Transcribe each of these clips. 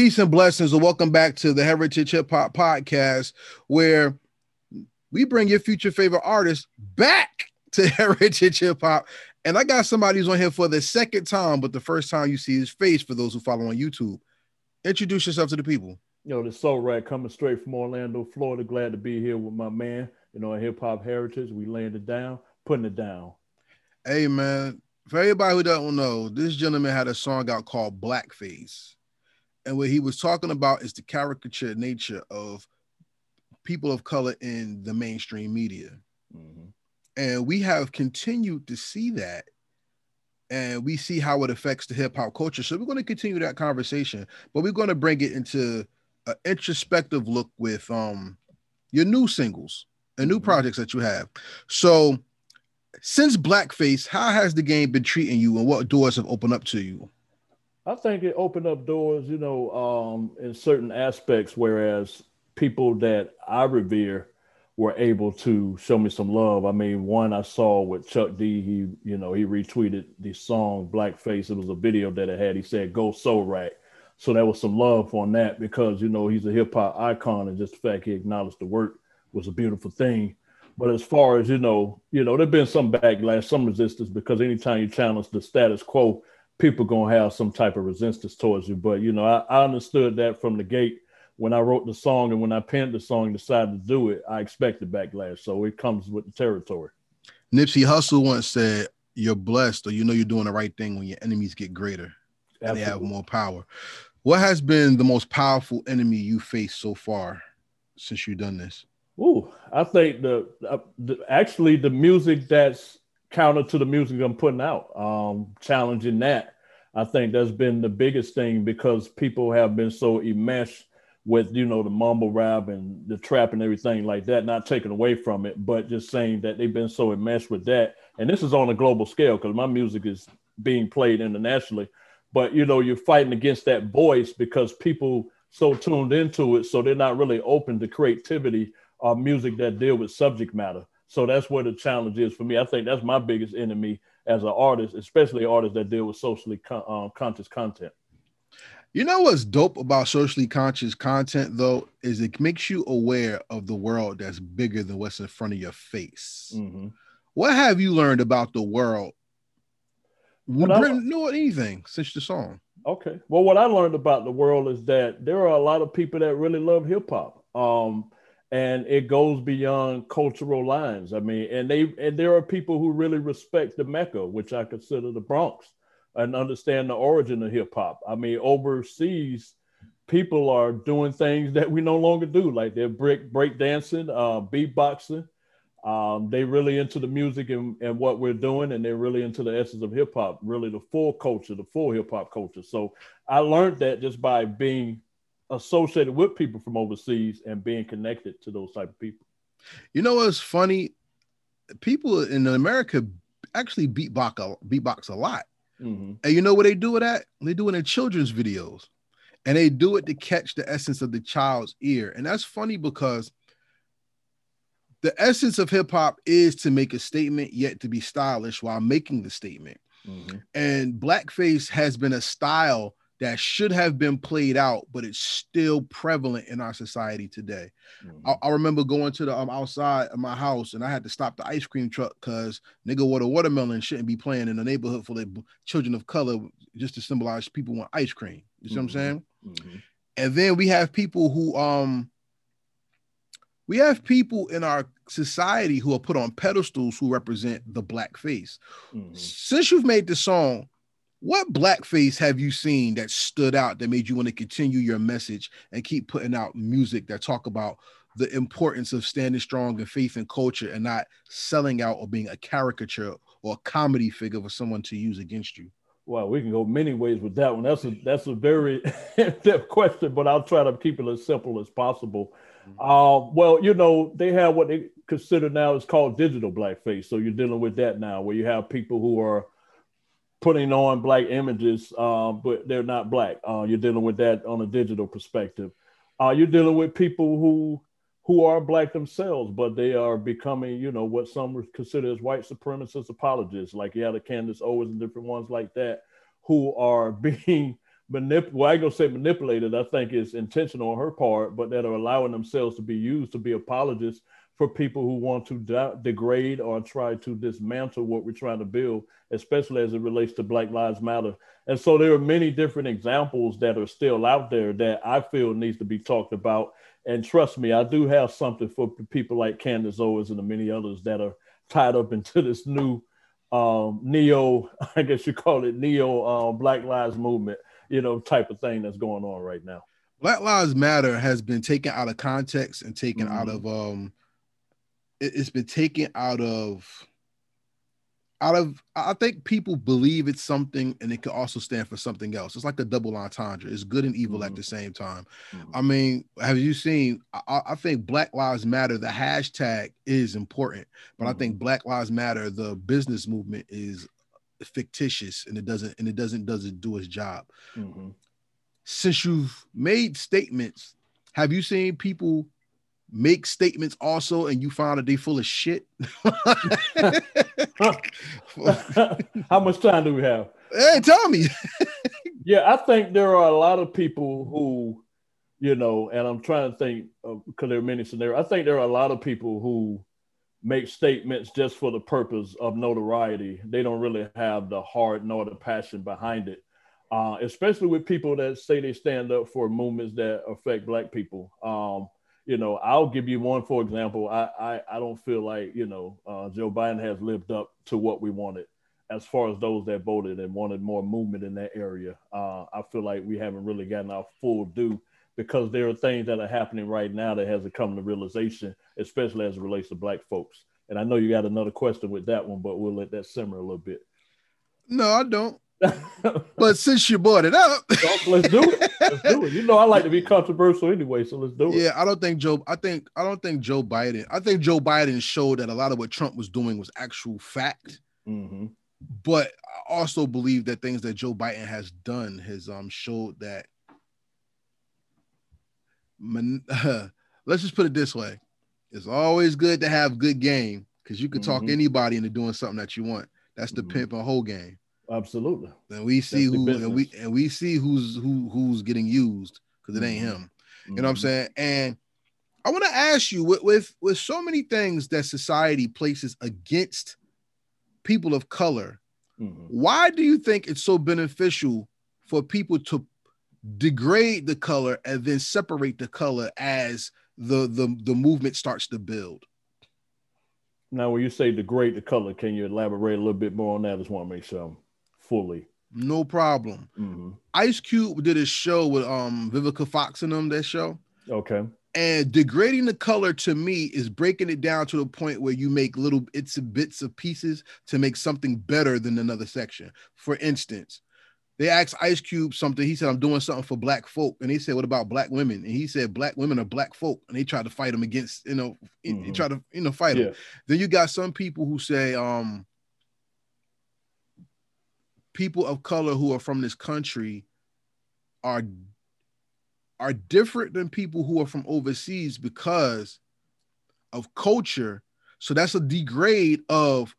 Peace and blessings, and welcome back to the Heritage Hip Hop Podcast, where we bring your future favorite artists back to Heritage Hip Hop. And I got somebody who's on here for the second time, but the first time you see his face for those who follow on YouTube. Introduce yourself to the people. Yo, the Soulrac coming straight from Orlando, Florida. Glad to be here with my man. You know, Hip Hop Heritage. We laying it down, putting it down. Hey man, for everybody who don't know, this gentleman had a song out called Blackface. And what he was talking about is the caricature nature of people of color in the mainstream media. Mm-hmm. And we have continued to see that. And we see how it affects the hip hop culture. So we're going to continue that conversation, but we're going to bring it into an introspective look with um your new singles and new mm-hmm. projects that you have. So since Blackface, how has the game been treating you and what doors have opened up to you? I think it opened up doors, you know, um, in certain aspects, whereas people that I revere were able to show me some love. I mean, one I saw with Chuck D, he, you know, he retweeted the song Blackface. It was a video that it had. He said, Go So Right. So there was some love on that because, you know, he's a hip hop icon and just the fact he acknowledged the work was a beautiful thing. But as far as you know, you know, there's been some backlash, some resistance because anytime you challenge the status quo, people gonna have some type of resistance towards you. But you know, I, I, understood that from the gate when I wrote the song and when I penned the song, decided to do it. I expected backlash, so it comes with the territory. Nipsey Hussle once said, "You're blessed, or you know you're doing the right thing when your enemies get greater Absolutely. and they have more power." What has been the most powerful enemy you faced so far since you've done this? Ooh, I think the, uh, the actually the music that's counter to the music I'm putting out. Um, challenging that. I think that's been the biggest thing because people have been so enmeshed with you know the mumble rap and the trap and everything like that, not taken away from it, but just saying that they've been so enmeshed with that. And this is on a global scale because my music is being played internationally. But you know, you're fighting against that voice because people so tuned into it, so they're not really open to creativity or music that deal with subject matter. So that's where the challenge is for me. I think that's my biggest enemy as an artist, especially artists that deal with socially con- um, conscious content. You know what's dope about socially conscious content though is it makes you aware of the world that's bigger than what's in front of your face. Mm-hmm. What have you learned about the world? We didn't know anything since the song. Okay. Well, what I learned about the world is that there are a lot of people that really love hip hop. Um, and it goes beyond cultural lines. I mean, and they and there are people who really respect the Mecca, which I consider the Bronx, and understand the origin of hip hop. I mean, overseas, people are doing things that we no longer do, like they're break break dancing, uh, beatboxing. Um, they really into the music and, and what we're doing, and they're really into the essence of hip hop, really the full culture, the full hip hop culture. So I learned that just by being associated with people from overseas and being connected to those type of people. You know what's funny? People in America actually beatbox a, beatbox a lot. Mm-hmm. And you know what they do with that? They do it in children's videos. And they do it to catch the essence of the child's ear. And that's funny because the essence of hip hop is to make a statement, yet to be stylish while making the statement. Mm-hmm. And blackface has been a style that should have been played out, but it's still prevalent in our society today. Mm-hmm. I, I, remember going to the um, outside of my house and I had to stop the ice cream truck because nigga what a watermelon shouldn't be playing in a neighborhood full of children of color just to symbolize people want ice cream. You see mm-hmm. what I'm mm-hmm. saying? Mm-hmm. And then we have people who um we have people in our society who are put on pedestals who represent the black face. Mm-hmm. Since you've made the song, what blackface have you seen that stood out that made you want to continue your message and keep putting out music that talk about the importance of standing strong in faith and culture and not selling out or being a caricature or a comedy figure for someone to use against you? Well, we can go many ways with that one. That's a that's a very in-depth question, but I'll try to keep it as simple as possible. Mm-hmm. Uh, well, you know, they have what they consider now is called digital blackface. So you're dealing with that now, where you have people who are putting on black images, uh, but they're not black. Uh, you're dealing with that on a digital perspective. Uh, you're dealing with people who who are black themselves, but they are becoming, you know, what some consider as white supremacist apologists, like you have the Candace Owens and different ones like that, who are being manip. Well, I go say manipulated. I think it's intentional on her part, but that are allowing themselves to be used to be apologists for people who want to de- degrade or try to dismantle what we're trying to build, especially as it relates to Black Lives Matter. And so there are many different examples that are still out there that I feel needs to be talked about. And trust me, I do have something for people like Candace Owens and the many others that are tied up into this new um, neo, I guess you call it neo uh, Black Lives Movement, you know, type of thing that's going on right now. Black Lives Matter has been taken out of context and taken mm-hmm. out of um it, has been taken out of out of I think people believe it's something and it can also stand for something else. It's like a double entendre. It's good and evil mm-hmm. at the same time. Mm-hmm. I mean, have you seen? I, I, think Black Lives Matter, the hashtag is important, but mm-hmm. I think mm-hmm. Black Lives Matter, the business movement is fictitious and it doesn't and it doesn't doesn't do its job. Mm-hmm. Since you've made statements, have you seen people make statements also and you find that they full of shit. How much time do we have? Hey, tell me. yeah, I think there are a lot of people who, you know, and I'm trying to think because there are many scenarios. I think there are a lot of people who make statements just for the purpose of notoriety. They don't really have the heart nor the passion behind it. Uh, especially with people that say they stand up for movements that affect black people. Um, you know, I'll give you one for example. I I, I don't feel like you know uh, Joe Biden has lived up to what we wanted as far as those that voted and wanted more movement in that area. Uh, I feel like we haven't really gotten our full due because there are things that are happening right now that hasn't come to realization, especially as it relates to black folks. And I know you got another question with that one, but we'll let that simmer a little bit. No, I don't but since you brought it up, let's do it. Let's do it. You know, I like to be controversial anyway, so let's do it. Yeah, I don't think Joe. I think I don't think Joe Biden. I think Joe Biden showed that a lot of what Trump was doing was actual fact. Mm-hmm. But I also believe that things that Joe Biden has done has um showed that. Man, uh, let's just put it this way: it's always good to have good game because you can mm-hmm. talk anybody into doing something that you want. That's the mm-hmm. pimp and whole game. Absolutely. And we see That's who and we and we see who's who who's getting used because it ain't mm-hmm. him. You know what I'm mm-hmm. saying? And I want to ask you with, with with so many things that society places against people of color, mm-hmm. why do you think it's so beneficial for people to degrade the color and then separate the color as the the, the movement starts to build? Now, when you say degrade the color, can you elaborate a little bit more on that? I just want to make sure fully. No problem. Mm-hmm. Ice Cube did a show with um Vivica Fox and them that show. Okay. And degrading the color to me is breaking it down to the point where you make little bits and bits of pieces to make something better than another section. For instance, they asked Ice Cube something. He said, I'm doing something for black folk. And he said, What about black women? And he said, Black women are black folk. And they tried to fight him against, you know, mm-hmm. he tried to, you know, fight yeah. him. Then you got some people who say, um, people of color who are from this country are are different than people who are from overseas because of culture. So that's a degrade of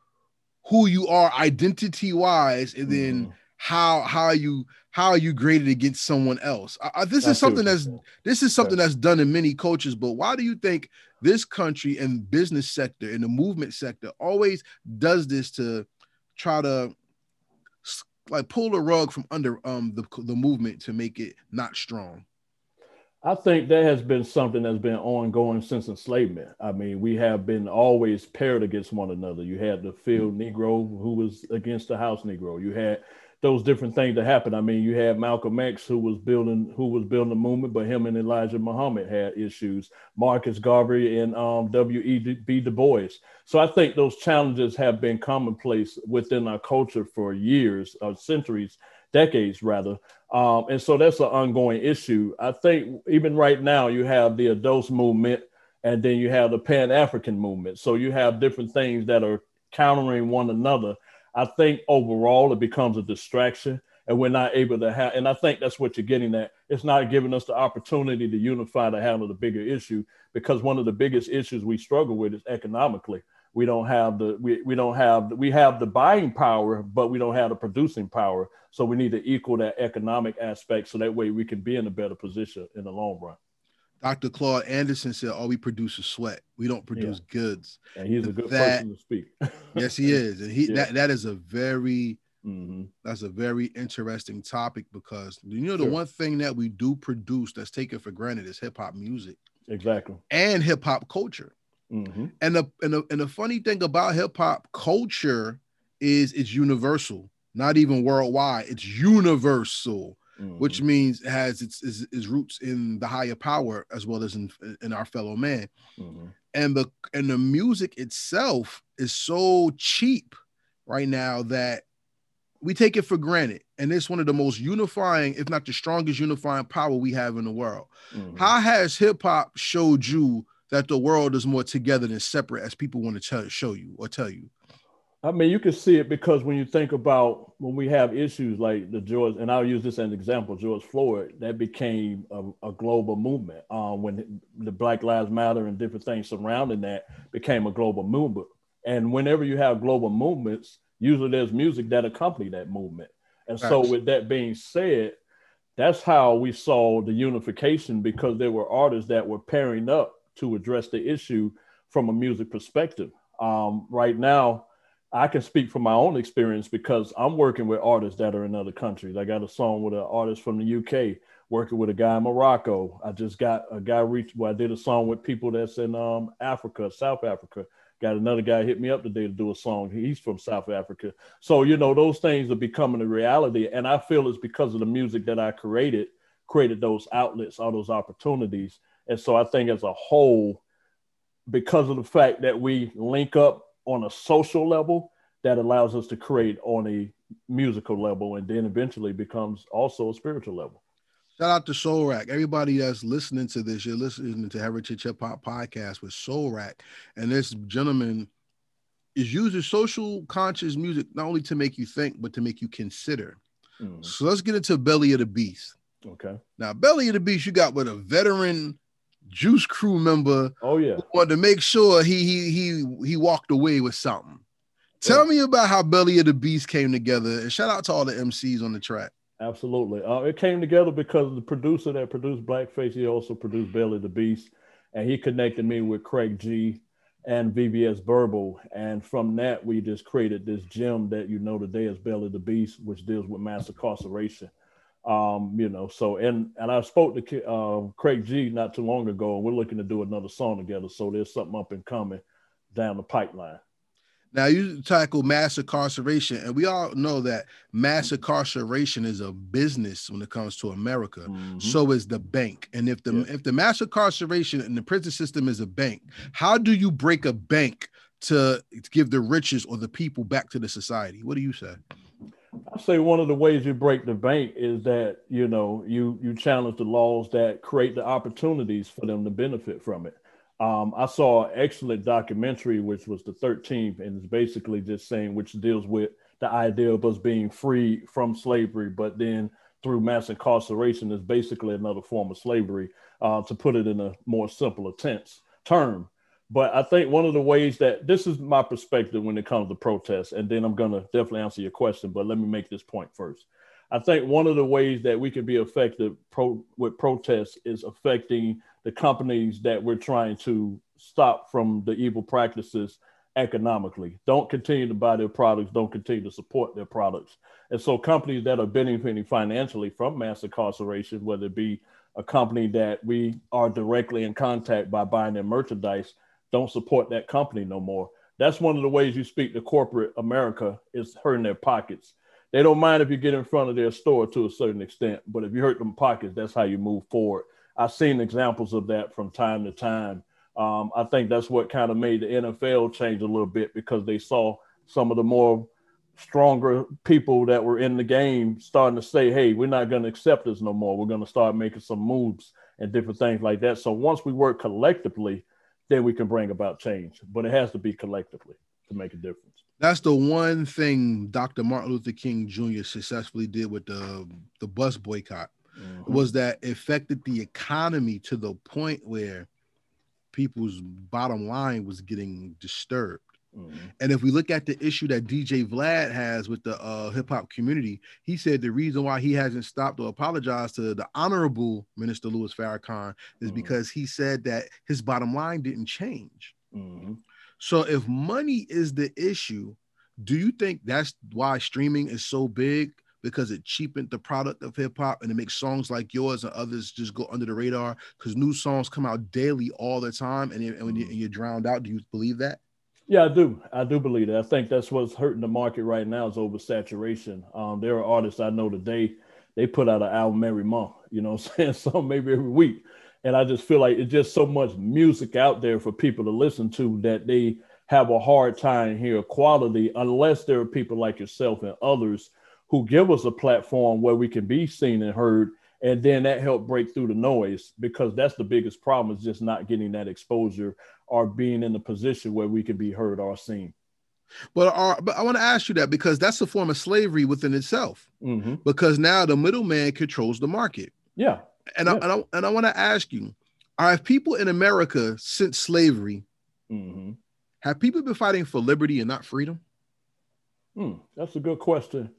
who you are identity wise, and then mm. how how you how are you graded against someone else. Uh, this is something that's this is something that's done in many cultures. But why do you think this country and business sector and the movement sector always does this to try to like pull the rug from under um the the movement to make it not strong? I think that has been something that's been ongoing since enslavement. I mean, we have been always paired against one another. You had the field Negro who was against the house Negro. You had those different things that happened. I mean, you had Malcolm X who was building who was building the movement, but him and Elijah Muhammad had issues. Marcus Garvey and um, W. E. B. Du Bois. So I think those challenges have been commonplace within our culture for years, or uh, centuries, decades rather. Um, and so that's an ongoing issue. I think even right now you have the ADOS movement, and then you have the Pan African movement. So you have different things that are countering one another I think overall it becomes a distraction and we're not able to have, and I think that's what you're getting at. It's not giving us the opportunity to unify to handle the bigger issue because one of the biggest issues we struggle with is economically. we don't have the we, we don't have we have the buying power but we don't have the producing power so we need to equal that economic aspect so that way we can be in a better position in the long run dr claude anderson said all we produce is sweat we don't produce yeah. goods and he's a good that, person to speak yes he is and he yeah. that, that is a very mm-hmm. that's a very interesting topic because you know the sure. one thing that we do produce that's taken for granted is hip-hop music exactly and hip-hop culture Mm-hmm. And the and the and the funny thing about hip hop culture is it's universal, not even worldwide. It's universal, mm-hmm. which means it has its, its, its roots in the higher power as well as in in our fellow man. Mm-hmm. And the and the music itself is so cheap right now that we take it for granted. And it's one of the most unifying, if not the strongest unifying power we have in the world. Mm-hmm. How has hip hop showed you that the world is more together than separate as people want to tell, show you or tell you? I mean, you can see it because when you think about when we have issues like the George, and I'll use this as an example, George Floyd, that became a, a global movement. Um, when the Black Lives Matter and different things surrounding that became a global movement. And whenever you have global movements, usually there's music that accompany that movement. And so, with that being said, that's how we saw the unification because there were artists that were pairing up to address the issue from a music perspective. Um, right now, I can speak from my own experience because I'm working with artists that are in other countries. I got a song with an artist from the UK, working with a guy in Morocco. I just got a guy reached. Well, I did a song with people that's in um, Africa, South Africa. Got another guy hit me up today to do a song. He's from South Africa. So you know those things are becoming a reality, and I feel it's because of the music that I created, created those outlets, all those opportunities and so I think as a whole, because of the fact that we link up on a social level, that allows us to create on a musical level and then eventually becomes also a spiritual level. Shout out to Soulrac. Everybody that's listening to this, you're listening to Heritage Hip Hop Podcast with Soulrac. And this gentleman is using social conscious music not only to make you think, but to make you consider. Mm. So let's get into Belly of the Beast. Okay. Now, Belly of the Beast, you got with a veteran Juice Crew member. Oh yeah, wanted to make sure he he he he walked away with something. Tell me about how Belly of the Beast came together, and shout out to all the MCs on the track. Absolutely, uh, it came together because the producer that produced Blackface, he also produced Belly of the Beast, and he connected me with Craig G and VBS Verbal, and from that we just created this gem that you know today is Belly of the Beast, which deals with mass incarceration. Um, you know, so and and I spoke to uh, Craig G not too long ago, and we're looking to do another song together. So there's something up and coming down the pipeline. Now you tackle mass incarceration, and we all know that mass incarceration is a business when it comes to America. Mm-hmm. So is the bank, and if the yeah. if the mass incarceration and the prison system is a bank, how do you break a bank to give the riches or the people back to the society? What do you say? I say one of the ways you break the bank is that you know you you challenge the laws that create the opportunities for them to benefit from it. Um, I saw an excellent documentary, which was the 13th, and it's basically just saying which deals with the idea of us being free from slavery, but then through mass incarceration is basically another form of slavery. Uh, to put it in a more simpler tense term, but I think one of the ways that this is my perspective when it comes to protests, and then I'm going to definitely answer your question, but let me make this point first. I think one of the ways that we can be effective pro, with protests is affecting the companies that we're trying to stop from the evil practices economically. Don't continue to buy their products, don't continue to support their products. And so companies that are benefiting financially from mass incarceration, whether it be a company that we are directly in contact by buying their merchandise, don't support that company no more. That's one of the ways you speak to corporate America is hurting their pockets. They don't mind if you get in front of their store to a certain extent, but if you hurt them pockets, that's how you move forward. I've seen examples of that from time to time. Um, I think that's what kind of made the NFL change a little bit because they saw some of the more stronger people that were in the game starting to say, hey, we're not going to accept this no more. We're going to start making some moves and different things like that. So once we work collectively, then we can bring about change. But it has to be collectively to make a difference. That's the one thing Dr. Martin Luther King Jr. successfully did with the the bus boycott mm-hmm. was that it affected the economy to the point where people's bottom line was getting disturbed. Mm-hmm. And if we look at the issue that DJ Vlad has with the uh, hip hop community, he said the reason why he hasn't stopped or apologized to the honorable Minister Louis Farrakhan is mm-hmm. because he said that his bottom line didn't change. Mm-hmm. So if money is the issue, do you think that's why streaming is so big? Because it cheapened the product of hip hop and it makes songs like yours and others just go under the radar because new songs come out daily all the time. And, and when mm-hmm. you're drowned out, do you believe that? Yeah, I do. I do believe that. I think that's what's hurting the market right now is oversaturation. Um, there are artists I know today, they put out an album every month, you know I'm saying? Some maybe every week. And I just feel like it's just so much music out there for people to listen to that they have a hard time hearing quality unless there are people like yourself and others who give us a platform where we can be seen and heard and then that helped break through the noise because that's the biggest problem is just not getting that exposure or being in a position where we can be heard or seen. But, uh, but I want to ask you that because that's a form of slavery within itself. Mm-hmm. Because now the middleman controls the market. Yeah. And yeah. I, and I, and I want to ask you: Are people in America since slavery mm-hmm. have people been fighting for liberty and not freedom? Hmm, that's a good question.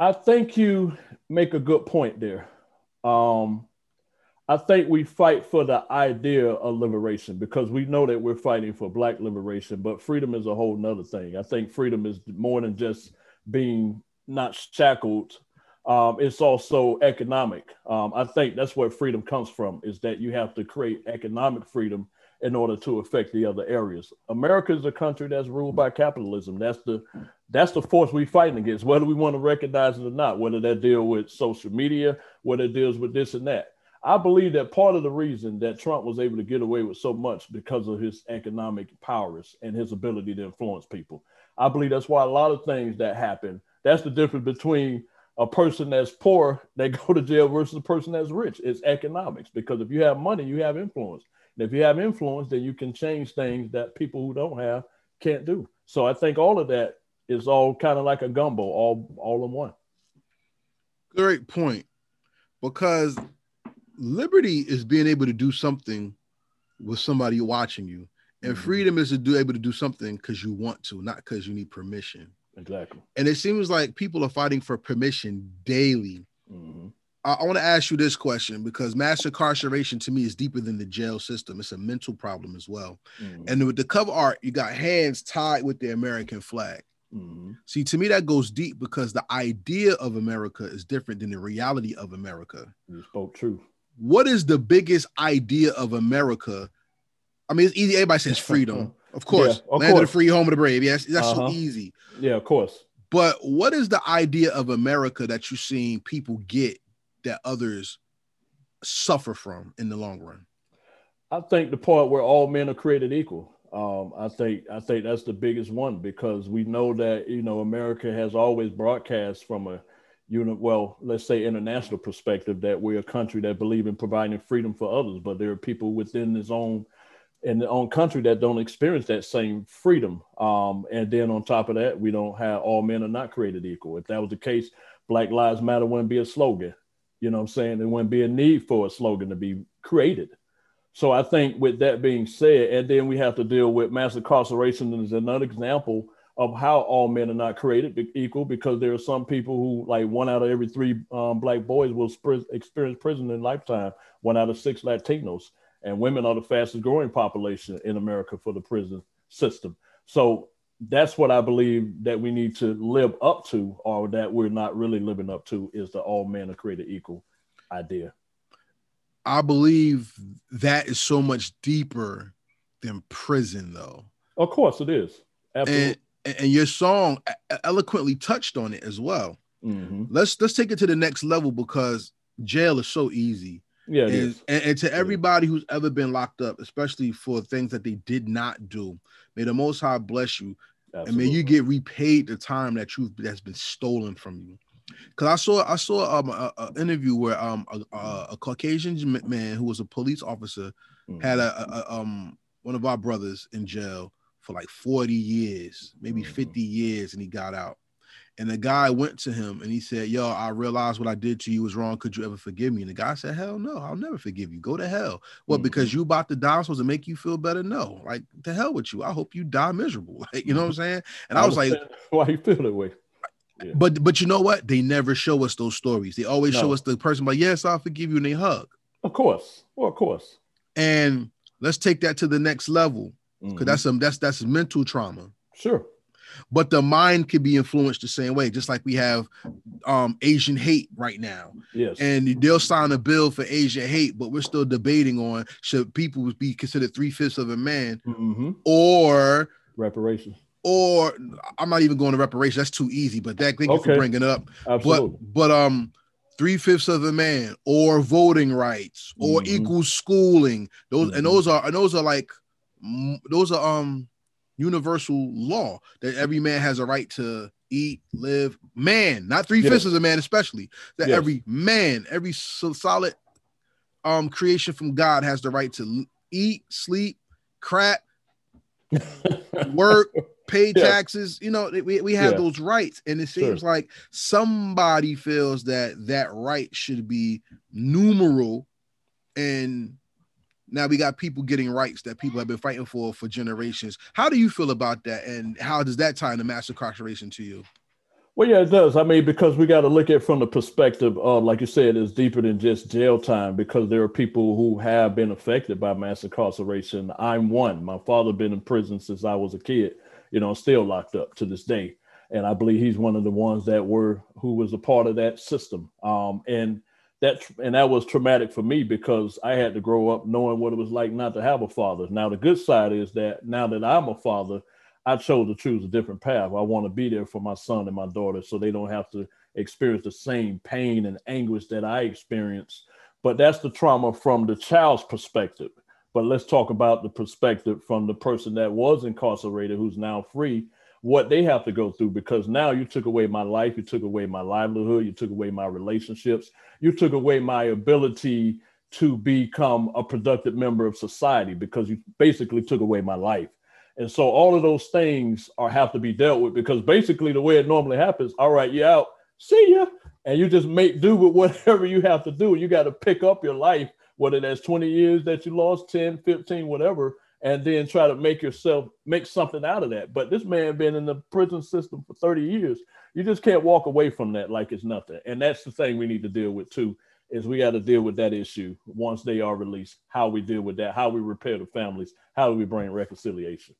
I think you make a good point there. Um, I think we fight for the idea of liberation because we know that we're fighting for Black liberation, but freedom is a whole nother thing. I think freedom is more than just being not shackled. Um, it's also economic. Um, I think that's where freedom comes from is that you have to create economic freedom in order to affect the other areas. America is a country that's ruled by capitalism. That's the that's the force we're fighting against, whether we want to recognize it or not, whether that deal with social media, whether it deals with this and that. I believe that part of the reason that Trump was able to get away with so much because of his economic powers and his ability to influence people. I believe that's why a lot of things that happen, that's the difference between a person that's poor that go to jail versus a person that's rich. It's economics because if you have money, you have influence. And if you have influence, then you can change things that people who don't have can't do. So I think all of that is all kind of like a gumbo, all all in one. Great point. Because liberty is being able to do something with somebody watching you, and mm-hmm. freedom is to do able to do something because you want to, not because you need permission. Exactly. And it seems like people are fighting for permission daily. Mm-hmm. I, I want to ask you this question because mass incarceration to me is deeper than the jail system. It's a mental problem as well. Mm-hmm. And with the cover art, you got hands tied with the American flag. Mm-hmm. See, to me, that goes deep because the idea of America is different than the reality of America. You spoke truth what is the biggest idea of America? I mean, it's easy. Everybody says freedom, of course. Yeah, of Land course. of the free, home of the brave. Yes, that's uh-huh. so easy. Yeah, of course. But what is the idea of America that you're seeing people get that others suffer from in the long run? I think the part where all men are created equal. Um, I think I think that's the biggest one because we know that you know America has always broadcast from a uni- well, let's say international perspective that we're a country that believe in providing freedom for others, but there are people within its own in their own country that don't experience that same freedom. Um, and then on top of that, we don't have all men are not created equal. If that was the case, Black Lives Matter wouldn't be a slogan. You know what I'm saying? There wouldn't be a need for a slogan to be created. So I think with that being said, and then we have to deal with mass incarceration as another example of how all men are not created equal because there are some people who like one out of every three um, black boys will sp- experience prison in lifetime one out of six latinos and women are the fastest growing population in america for the prison system. So that's what i believe that we need to live up to or that we're not really living up to is the all men are created equal idea. I believe that is so much deeper than prison though. Of course it is. Absolutely. And, and your song eloquently touched on it as well. Mm-hmm. Let's let's take it to the next level because jail is so easy. Yeah, and, and, and, to everybody who's ever been locked up, especially for things that they did not do, may the Most High bless you, Absolutely. and may you get repaid the time that you that's been stolen from you. Because I saw I saw um an interview where um a, a, Caucasian man who was a police officer mm-hmm. had a, a um one of our brothers in jail for like 40 years, maybe mm-hmm. 50 years, and he got out. And the guy went to him and he said, Yo, I realized what I did to you was wrong. Could you ever forgive me? And the guy said, Hell no, I'll never forgive you. Go to hell. What, mm-hmm. because you about to die, supposed to make you feel better? No, like to hell with you. I hope you die miserable. Like, you know what I'm saying? And I, I was like, Why you feel that way? Yeah. But but you know what? They never show us those stories. They always no. show us the person like, yes, I'll forgive you, and they hug. Of course. Well, of course. And let's take that to the next level. Because mm-hmm. that's some that's that's mental trauma. Sure. But the mind can be influenced the same way, just like we have um Asian hate right now. Yes. And they'll sign a bill for Asian hate, but we're still debating on should people be considered three fifths of a man mm-hmm. or reparations or I'm not even going to reparations. That's too easy. But that thank okay. you for bringing up. Absolutely. But but um, three fifths of a man, or voting rights, or mm-hmm. equal schooling. Those mm-hmm. and those are and those are like those are um universal law that every man has a right to eat, live. Man, not three fifths yes. of a man, especially that yes. every man, every solid um creation from God has the right to eat, sleep, crack, work, pay yeah. taxes. You know, we, we have yeah. those rights, and it seems sure. like somebody feels that that right should be numeral, and now we got people getting rights that people have been fighting for for generations. How do you feel about that, and how does that tie into mass incarceration to you? Well, yeah, it does. I mean, because we got to look at it from the perspective of, like you said, it's deeper than just jail time because there are people who have been affected by mass incarceration. I'm one. My father been in prison since I was a kid you know, still locked up to this day. And I believe he's one of the ones that were who was a part of that system. Um, and that and that was traumatic for me because I had to grow up knowing what it was like not to have a father. Now the good side is that now that I'm a father, I chose to choose a different path. I want to be there for my son and my daughter so they don't have to experience the same pain and anguish that I experienced. But that's the trauma from the child's perspective. But let's talk about the perspective from the person that was incarcerated who's now free, what they have to go through because now you took away my life, you took away my livelihood, you took away my relationships, you took away my ability to become a productive member of society because you basically took away my life. And so all of those things are have to be dealt with because basically the way it normally happens, all right, you out, see ya. And you just make do with whatever you have to do. You got to pick up your life whether that's 20 years that you lost, 10, 15, whatever, and then try to make yourself make something out of that. But this man been in the prison system for 30 years. You just can't walk away from that like it's nothing. And that's the thing we need to deal with too, is we got to deal with that issue once they are released, how we deal with that, how we repair the families, how do we bring reconciliation.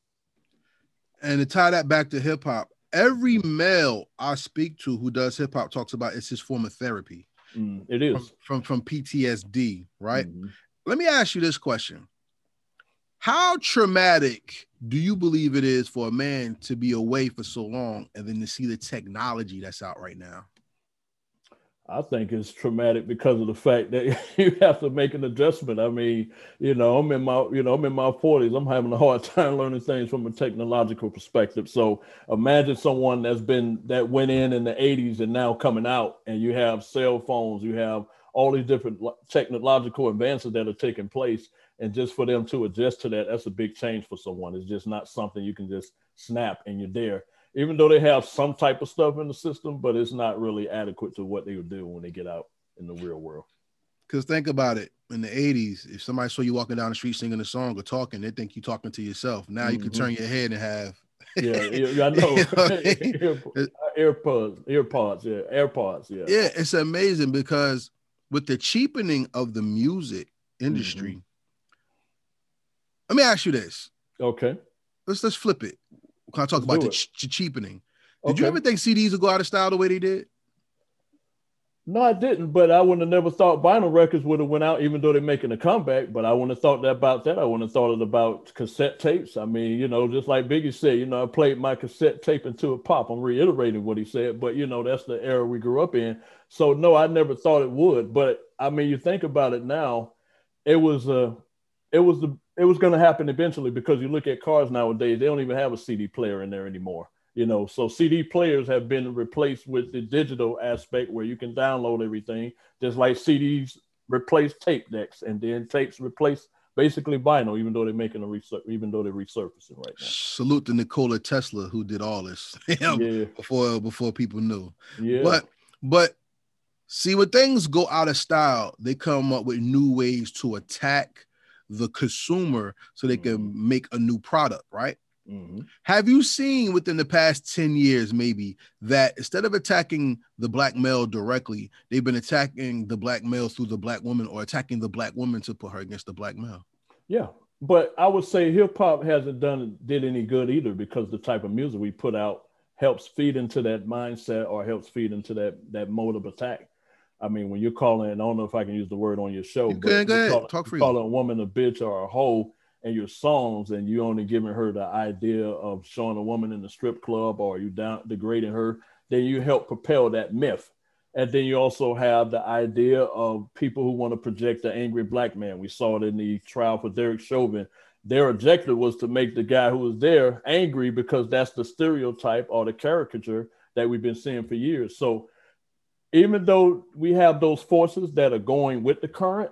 And to tie that back to hip hop, every male I speak to who does hip hop talks about it's his form of therapy. Mm, it is from, from, from PTSD, right? Mm-hmm. Let me ask you this question: How traumatic do you believe it is for a man to be away for so long and then to see the technology that's out right now? I think it's traumatic because of the fact that you have to make an adjustment. I mean, you know, I'm in my, you know, I'm in my 40s. I'm having a hard time learning things from a technological perspective. So imagine someone that's been that went in in the 80s and now coming out, and you have cell phones, you have all these different technological advances that are taking place, and just for them to adjust to that, that's a big change for someone. It's just not something you can just snap and you're there even though they have some type of stuff in the system, but it's not really adequate to what they would do when they get out in the real world. Because think about it, in the '80s, if somebody saw you walking down the street singing a song or talking, they think you're talking to yourself. Now mm-hmm. you can mm-hmm. turn your head and have. yeah, I know. AirPods, AirPods, yeah, AirPods, yeah. Yeah, it's amazing because with the cheapening of the music industry. Mm-hmm. Let me ask you this. Okay. Let's let's flip it. Can I talk about the, ch- cheapening? Did okay. you ever think CDs would go out of style the way they did? No, I didn't. But I wouldn't have never thought vinyl records would have went out, even though they're making a comeback. But I wouldn't have thought that about that. I wouldn't have thought it about cassette tapes. I mean, you know, just like Biggie said, you know, I played my cassette tape into a pop. I'm reiterating what he said, but you know, that's the era we grew up in. So no, I never thought it would. But I mean, you think about it now, it was a, uh, it was the it was going to happen eventually because you look at cars nowadays, they don't even have a CD player in there anymore. You know, so CD players have been replaced with the digital aspect where you can download everything, just like CDs replace tape decks and then tapes replace basically vinyl, even though they're making a research, even though they're resurfacing right now. Salute to Nikola Tesla who did all this yeah. before before people knew. Yeah. But but see when things go out of style, they come up with new ways to attack the consumer so they mm-hmm. can make a new product, right? Mm-hmm. Have you seen within the past 10 years, maybe, that instead of attacking the black male directly, they've been attacking the black male through the black woman or attacking the black woman to put her against the black male? Yeah. But I would say hip hop hasn't done did any good either because the type of music we put out helps feed into that mindset or helps feed into that that mode of attack. I mean, when you're calling, I don't know if I can use the word on your show, you but go ahead. Call, Talk for calling a woman a bitch or a hoe in your songs, and you only giving her the idea of showing a woman in the strip club or you down degrading her, then you help propel that myth. And then you also have the idea of people who want to project the angry black man. We saw it in the trial for Derek Chauvin. Their objective was to make the guy who was there angry because that's the stereotype or the caricature that we've been seeing for years. So even though we have those forces that are going with the current,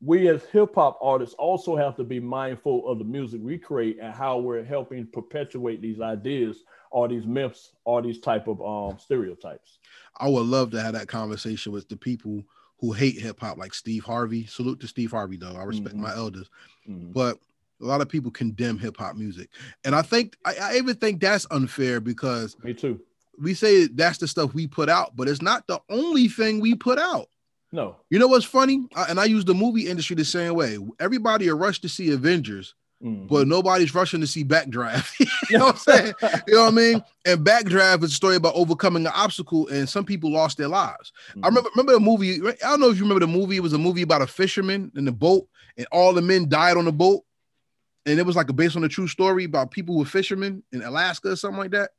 we as hip hop artists also have to be mindful of the music we create and how we're helping perpetuate these ideas or these myths or these type of um, stereotypes. I would love to have that conversation with the people who hate hip hop, like Steve Harvey. Salute to Steve Harvey, though. I respect mm-hmm. my elders, mm-hmm. but a lot of people condemn hip hop music, and I think I, I even think that's unfair because me too we say that's the stuff we put out, but it's not the only thing we put out. No. You know what's funny? I, and I use the movie industry the same way. Everybody are rushed to see Avengers, mm-hmm. but nobody's rushing to see Backdraft. you know what I'm saying? you know what I mean? And Backdraft is a story about overcoming an obstacle, and some people lost their lives. Mm-hmm. I remember remember the movie. I don't know if you remember the movie. It was a movie about a fisherman in the boat, and all the men died on the boat. And it was like a based on a true story about people who were fishermen in Alaska or something like that.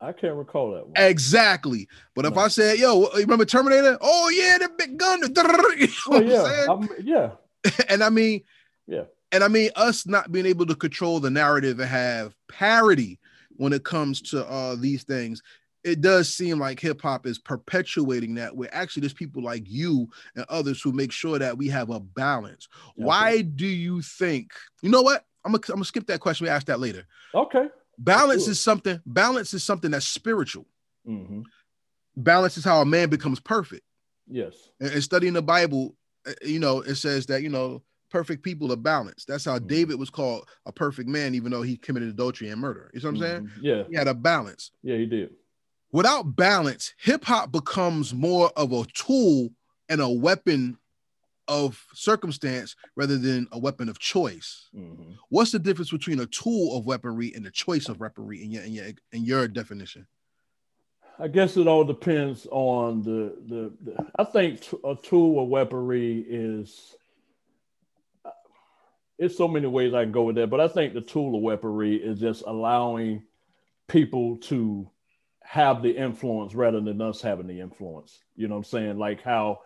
I can't recall that one. Exactly. But if I said, yo, remember Terminator? Oh, yeah, the big gun. You know oh, yeah. I'm, yeah. and I mean, yeah. And I mean, us not being able to control the narrative and have parity when it comes to uh, these things, it does seem like hip hop is perpetuating that. Where actually, there's people like you and others who make sure that we have a balance. Why do you think? You know what? I'm gonna, I'm gonna skip that question. We ask that later. Okay. Balance is something. Balance is something that's spiritual. Mm-hmm. Balance is how a man becomes perfect. Yes. And, and, studying the Bible, uh, you know, it says that you know perfect people are balanced. That's how mm-hmm. David was called a perfect man, even though he committed adultery and murder. You know what I'm saying? Mm-hmm. Yeah. He had a balance. Yeah, he did. Without balance, hip hop becomes more of a tool and a weapon of circumstance rather than a weapon of choice. Mm-hmm. What's the difference between a tool of weaponry and a choice of weaponry in your in your in your definition? I guess it all depends on the the. the I think t- a tool of weaponry is. It's so many ways I can go with that, but I think the tool of weaponry is just allowing people to have the influence rather than us having the influence. You know what I'm saying? Like how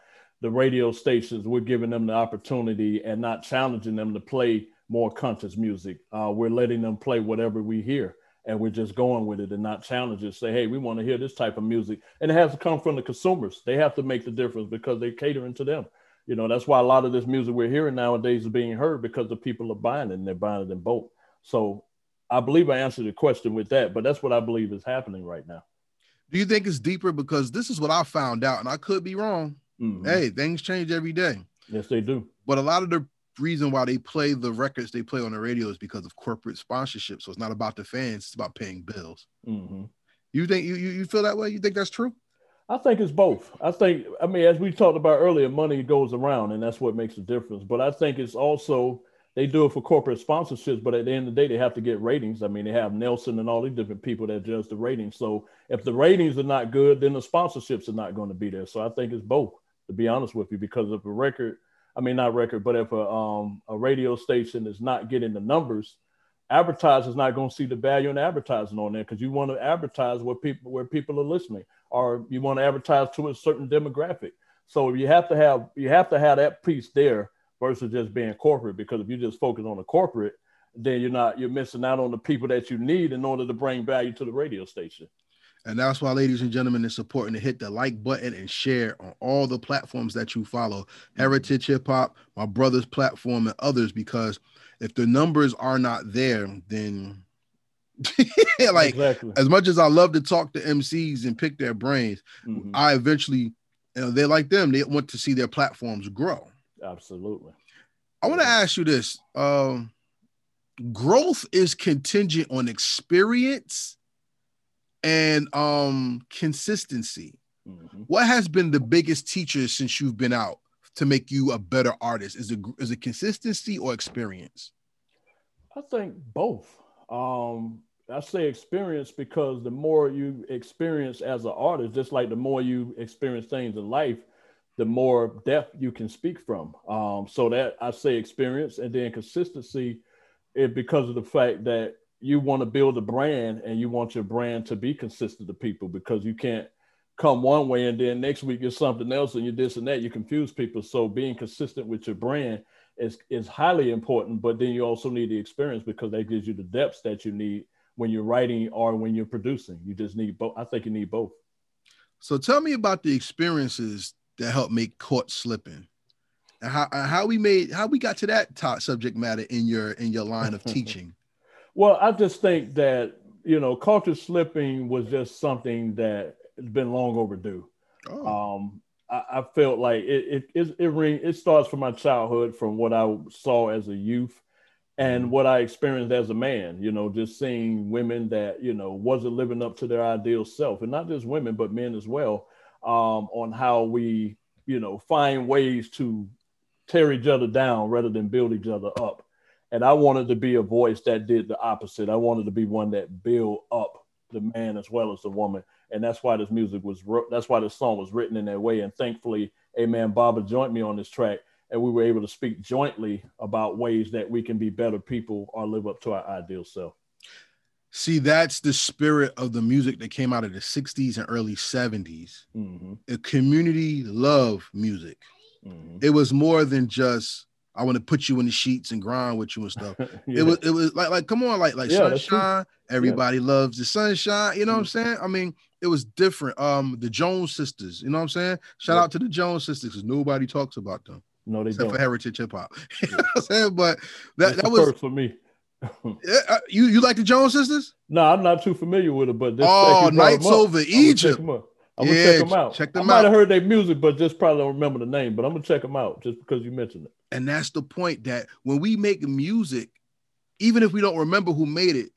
the radio stations, we're giving them the opportunity and not challenging them to play more conscious music. Uh, we're letting them play whatever we hear and we're just going with it and not challenging. Say, hey, we want to hear this type of music. And it has to come from the consumers. They have to make the difference because they're catering to them. You know, that's why a lot of this music we're hearing nowadays is being heard because the people are buying it and they're buying it in bulk. So I believe I answered the question with that, but that's what I believe is happening right now. Do you think it's deeper? Because this is what I found out, and I could be wrong. Mm-hmm. Hey, things change every day. Yes, they do. But a lot of the reason why they play the records they play on the radio is because of corporate sponsorship. So it's not about the fans; it's about paying bills. Mm-hmm. You think you, you feel that way? You think that's true? I think it's both. I think, I mean, as we talked about earlier, money goes around, and that's what makes a difference. But I think it's also they do it for corporate sponsorships, but at the end of the day, they have to get ratings. I mean, they have Nielsen and all these different people that judge the ratings. So if the ratings are not good, then the sponsorships are not going to be there. So I think it's both to be honest with you, because if a record, I mean not record, but if a um a radio station is not getting the numbers, advertisers not going to see the value in advertising on there because you want to advertise where people where people are listening, or you want to advertise to a certain demographic. So you have to have you have to have that piece there versus just being corporate. Because if you just focus on the corporate, then you're not you're missing out on the people that you need in order to bring value to the radio station. And that's why, ladies and gentlemen, it's important to hit the like button and share on all the platforms that you follow. Heritage Hip Hop, my brother's platform, and others. Because if the numbers are not there, then like exactly. as much as I love to talk to MCs and pick their brains, mm-hmm. I eventually, you know, they're like them. They want to see their platforms grow. Absolutely. I want to ask you this: um, growth is contingent on experience and um consistency. Mm-hmm. What has been the biggest teacher since you've been out to make you a better artist? Is it is it consistency or experience? I think both. Um, I say experience because the more you experience as an artist, just like the more you experience things in life, the more depth you can speak from. Um, so that I say experience and then consistency, it because of the fact that you want to build a brand and you want your brand to be consistent to people because you can't come one way and then next week is something else and you this and that. You confuse people. So being consistent with your brand is is highly important. But then you also need the experience because that gives you the depths that you need when you're writing or when you're producing. You just need both. I think you need both. So tell me about the experiences that helped make caught slipping and how, how we made how we got to that top subject matter in your in your line of teaching well i just think that you know caught you slipping was just something that has been long overdue oh. um I, I, felt like it it it, it, it starts from my childhood from what i saw as a youth and mm-hmm. what i experienced as a man you know just seeing women that you know wasn't living up to their ideal self and not just women but men as well um, on how we, you know, find ways to tear each other down rather than build each other up. And I wanted to be a voice that did the opposite. I wanted to be one that built up the man as well as the woman. And that's why this music was, that's why this song was written in that way. And thankfully, Amen, Baba joined me on this track and we were able to speak jointly about ways that we can be better people or live up to our ideal self. See, that's the spirit of the music that came out of the 60s and early 70s. Mm-hmm. A community love music. Mm-hmm. It was more than just I want to put you in the sheets and grind with you and stuff. yeah. It was it was like like come on, like like yeah, sunshine. Everybody yeah. loves the sunshine. You know what I'm mm-hmm. saying? I mean, it was different. Um, the Jones sisters, you know what I'm saying? Shout out to the Jones sisters because nobody talks about them. No, they except don't. for heritage hip hop. you know what I'm saying? But that, that was for me. Uh, you you like the Jones sisters? No, I'm not too familiar with it, but oh, Nights Over Egypt. I'm gonna yeah, check them out. Check them I might out. have heard their music, but just probably don't remember the name. But I'm gonna check them out just because you mentioned it. And that's the point that when we make music, even if we don't remember who made it,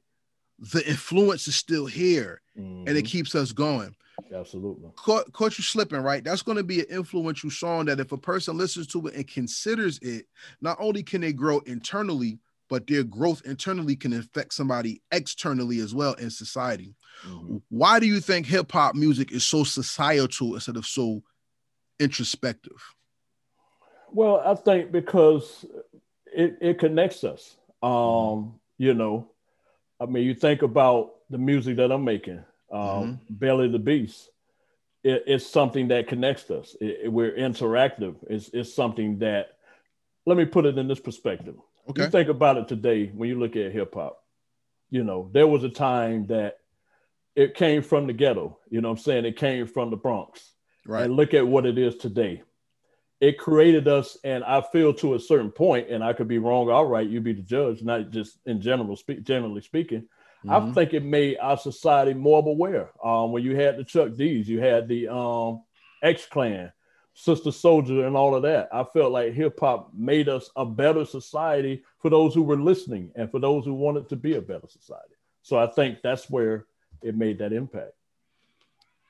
the influence is still here, mm-hmm. and it mm-hmm. keeps us going. Absolutely. Caught, caught you slipping, right? That's going to be an influential song that if a person listens to it and considers it, not only can they grow internally, but their growth internally can affect somebody externally as well in society. Mm-hmm. Why do you think hip hop music is so societal instead of so introspective? Well, I think because it, it connects us. Um, mm-hmm. you know, I mean, you think about the music that I'm making, um, mm-hmm. Belly the Beast. It, it's something that connects us. It, we're interactive. It's, it's something that, let me put it in this perspective. Okay. You think about it today when you look at hip hop. You know, there was a time that it came from the ghetto. You know I'm saying? It came from the Bronx. Right. And look at what it is today. It created us, and I feel to a certain point, and I could be wrong. All right, you be the judge, not just in general speak. Generally speaking, mm-hmm. I think it made our society more aware. Um, when you had the Chuck D's, you had the um, X Clan, Sister Souljah and all of that. I felt like hip hop made us a better society for those who were listening and for those who wanted to be a better society. So I think that's where it made that impact.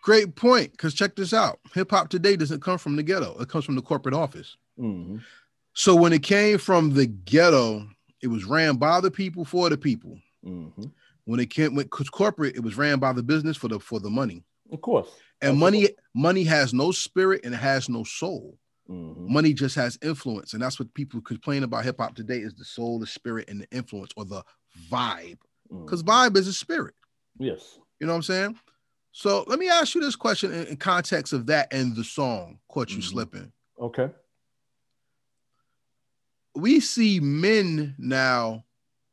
Great point. Because check this out hip hop today doesn't come from the ghetto, it comes from the corporate office. Mm-hmm. So when it came from the ghetto, it was ran by the people for the people. Mm-hmm. When it came with corporate, it was ran by the business for the for the money. Of course. And money money has no spirit and it has no soul. Mm-hmm. Money just has influence, and that's what people complain about hip hop today: is the soul, the spirit, and the influence, or the vibe. Because mm-hmm. vibe is a spirit. Yes. You know what I'm saying? So let me ask you this question in, in context of that and the song "Caught You mm-hmm. Slipping." Okay. We see men now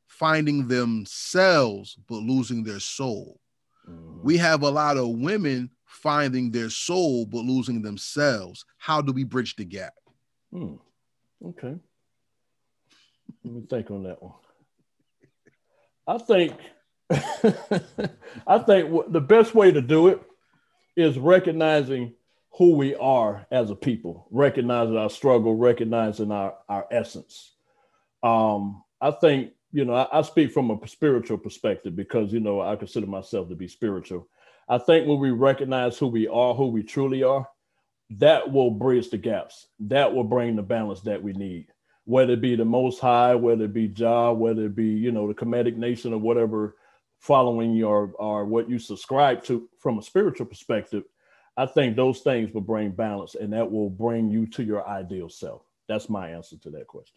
finding themselves but losing their soul. Mm-hmm. We have a lot of women finding their soul but losing themselves. How do we bridge the gap? Hmm. Okay. Let me think on that one. I think I think the best way to do it is recognizing who we are as a people, recognizing our struggle, recognizing our, our essence. Um, I think, you know, I, I speak from a spiritual perspective because, you know, I consider myself to be spiritual. I think when we recognize who we are, who we truly are, that will bridge the gaps. That will bring the balance that we need. Whether it be the Most High, whether it be Jah, whether it be you know the Kemetic Nation or whatever, following your or what you subscribe to from a spiritual perspective, I think those things will bring balance, and that will bring you to your ideal self. That's my answer to that question.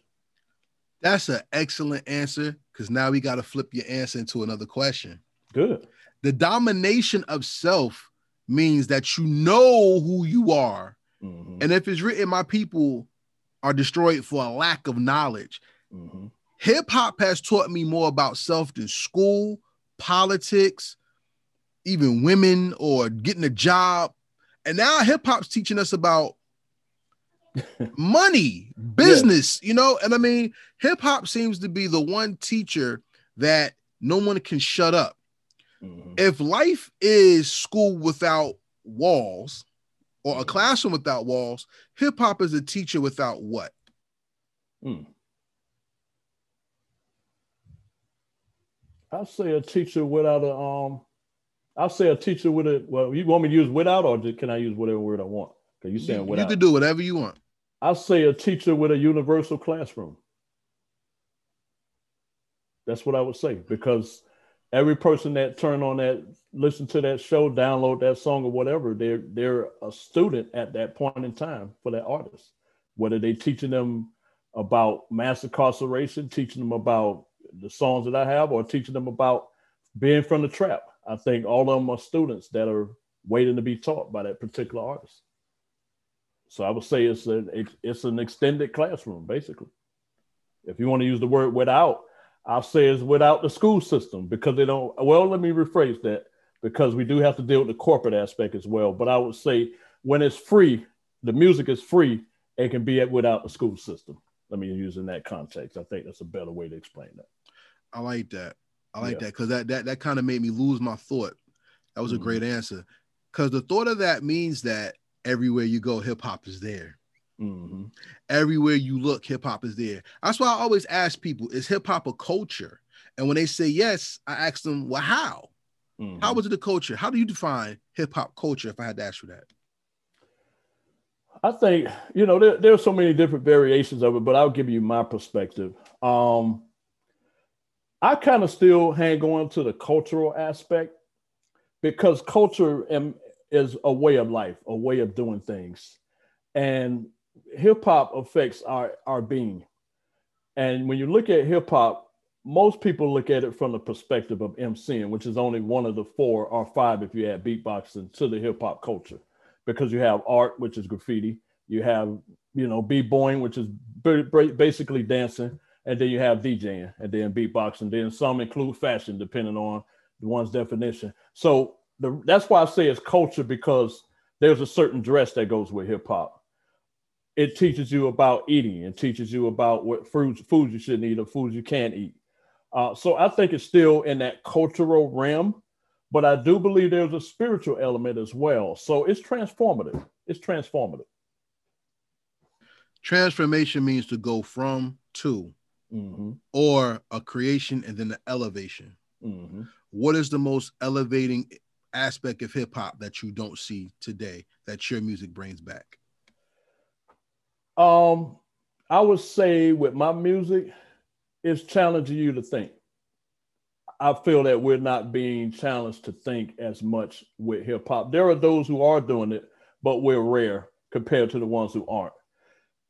That's an excellent answer because now we got to flip your answer into another question. Good. The domination of self means that you know who you are. Mm-hmm. And if it's written, my people are destroyed for a lack of knowledge. Mm-hmm. Hip hop has taught me more about self than school, politics, even women, or getting a job. And now hip hop's teaching us about money, business, yeah. you know. And I mean, hip hop seems to be the one teacher that no one can shut up. Mm-hmm. If life is school without walls or a mm-hmm. classroom without walls, hip hop is a teacher without what? Mm. I'll say a teacher without a um. I'll say a teacher with a well. You want me to use without, or can I use whatever word I want? Because you saying without. You can do whatever you want. I'll say a teacher with a universal classroom. That's what I would say because every person that turn on that, listen to that show, download that song or whatever, they're they're a student at that point in time for that artist. Whether they teaching them about mass incarceration, teaching them about the songs that I have, or teaching them about being from the trap. I think all of them are students that are waiting to be taught by that particular artist. So I would say it's an it's an extended classroom, basically. If you want to use the word without, I'll say it's without the school system because they don't. Well, let me rephrase that because we do have to deal with the corporate aspect as well. But I would say when it's free, the music is free. It can be without the school system. Let me use in that context. I think that's a better way to explain that. I like that. I like yeah. that because that that that kind of made me lose my thought. That was mm-hmm. a great answer. Because the thought of that means that everywhere you go, hip hop is there. Mm-hmm. Everywhere you look, hip hop is there. That's why I always ask people, is hip hop a culture? And when they say yes, I ask them, well, how? Mm-hmm. How was it a culture? How do you define hip hop culture if I had to ask you that? I think, you know, there, there are so many different variations of it, but I'll give you my perspective. Um, I kind of still hang on to the cultural aspect because culture is a way of life, a way of doing things. And hip hop affects our our being. And when you look at hip hop, most people look at it from the perspective of MCing, which is only one of the four or five if you add beatboxing to the hip hop culture, because you have art, which is graffiti, you have you know b-boying, which is basically dancing, and then you have DJing, and then beatboxing. Then some include fashion, depending on the one's definition. So the, that's why I say it's culture because there's a certain dress that goes with hip hop it teaches you about eating and teaches you about what foods foods you shouldn't eat or foods you can't eat. Uh, so I think it's still in that cultural realm, but I do believe there's a spiritual element as well. So it's transformative. It's transformative. Transformation means to go from to, mm-hmm. or a creation and then the elevation. Mm-hmm. What is the most elevating aspect of hip hop that you don't see today that your music brings back? Um, I would say with my music, it's challenging you to think. I feel that we're not being challenged to think as much with hip hop. There are those who are doing it, but we're rare compared to the ones who aren't.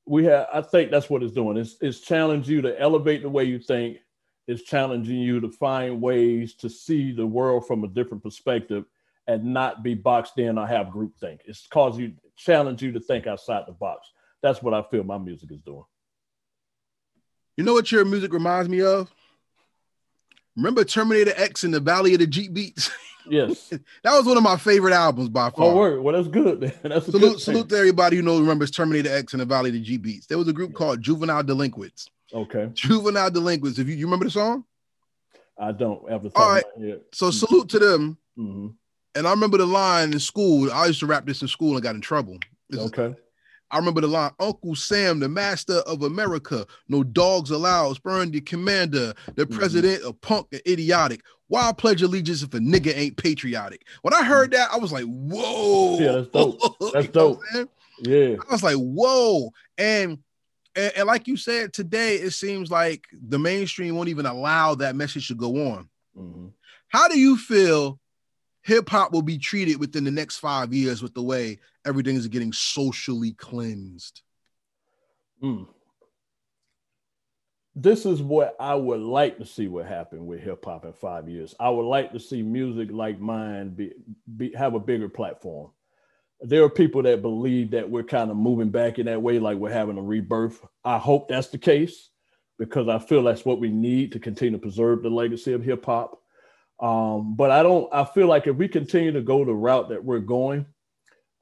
We have, I think that's what it's doing. It's, it's challenging you to elevate the way you think. It's challenging you to find ways to see the world from a different perspective and not be boxed in or have groupthink. It's cause you challenge you to think outside the box that's what I feel my music is doing. You know what your music reminds me of? Remember Terminator X in the Valley of the Jeep Beets? Yes. that was one of my favorite albums by far. Oh, word. Well, that's good. That's salute, good salute to everybody who knows remembers Terminator X and the Valley of the Jeep Beets. There was a group called Juvenile Delinquents. Okay. Juvenile Delinquents. If you, you remember the song? I don't ever. All right. So salute to them. Mm-hmm. And I remember the line in school. I used to rap this in school and got in trouble. This okay. Is, I remember the line, Uncle Sam, the master of America. No dogs allowed. Spurn the commander, the mm-hmm. president a punk and idiotic. Why pledge allegiance if a nigga ain't patriotic? When I heard that, I was like, whoa. Yeah, that's dope. That's dope. Yeah. I was like, whoa. And, and, and like you said today, it seems like the mainstream won't even allow that message to go on. Mm-hmm. How do you feel hip hop will be treated within the next five years with the way everything is getting socially cleansed? Mm. This is what I would like to see what happen with hip hop in five years. I would like to see music like mine be, be have a bigger platform. There are people that believe that we're kind of moving back in that way, like we're having a rebirth. I hope that's the case because I feel that's what we need to continue to preserve the legacy of hip hop. Um, but I don't. I feel like if we continue to go the route that we're going,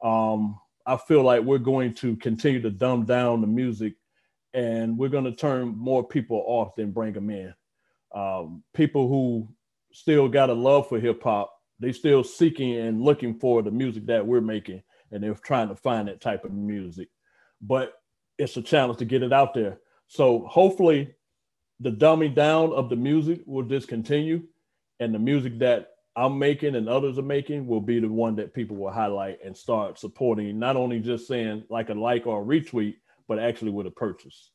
um, I feel like we're going to continue to dumb down the music, and we're going to turn more people off than bring them in. Um, people who still got a love for hip hop, they still seeking and looking for the music that we're making, and they're trying to find that type of music. But it's a challenge to get it out there. So hopefully, the dumbing down of the music will discontinue and the music that I'm making and others are making will be the one that people will highlight and start supporting, not only just saying like a like or a retweet, but actually with a purchase.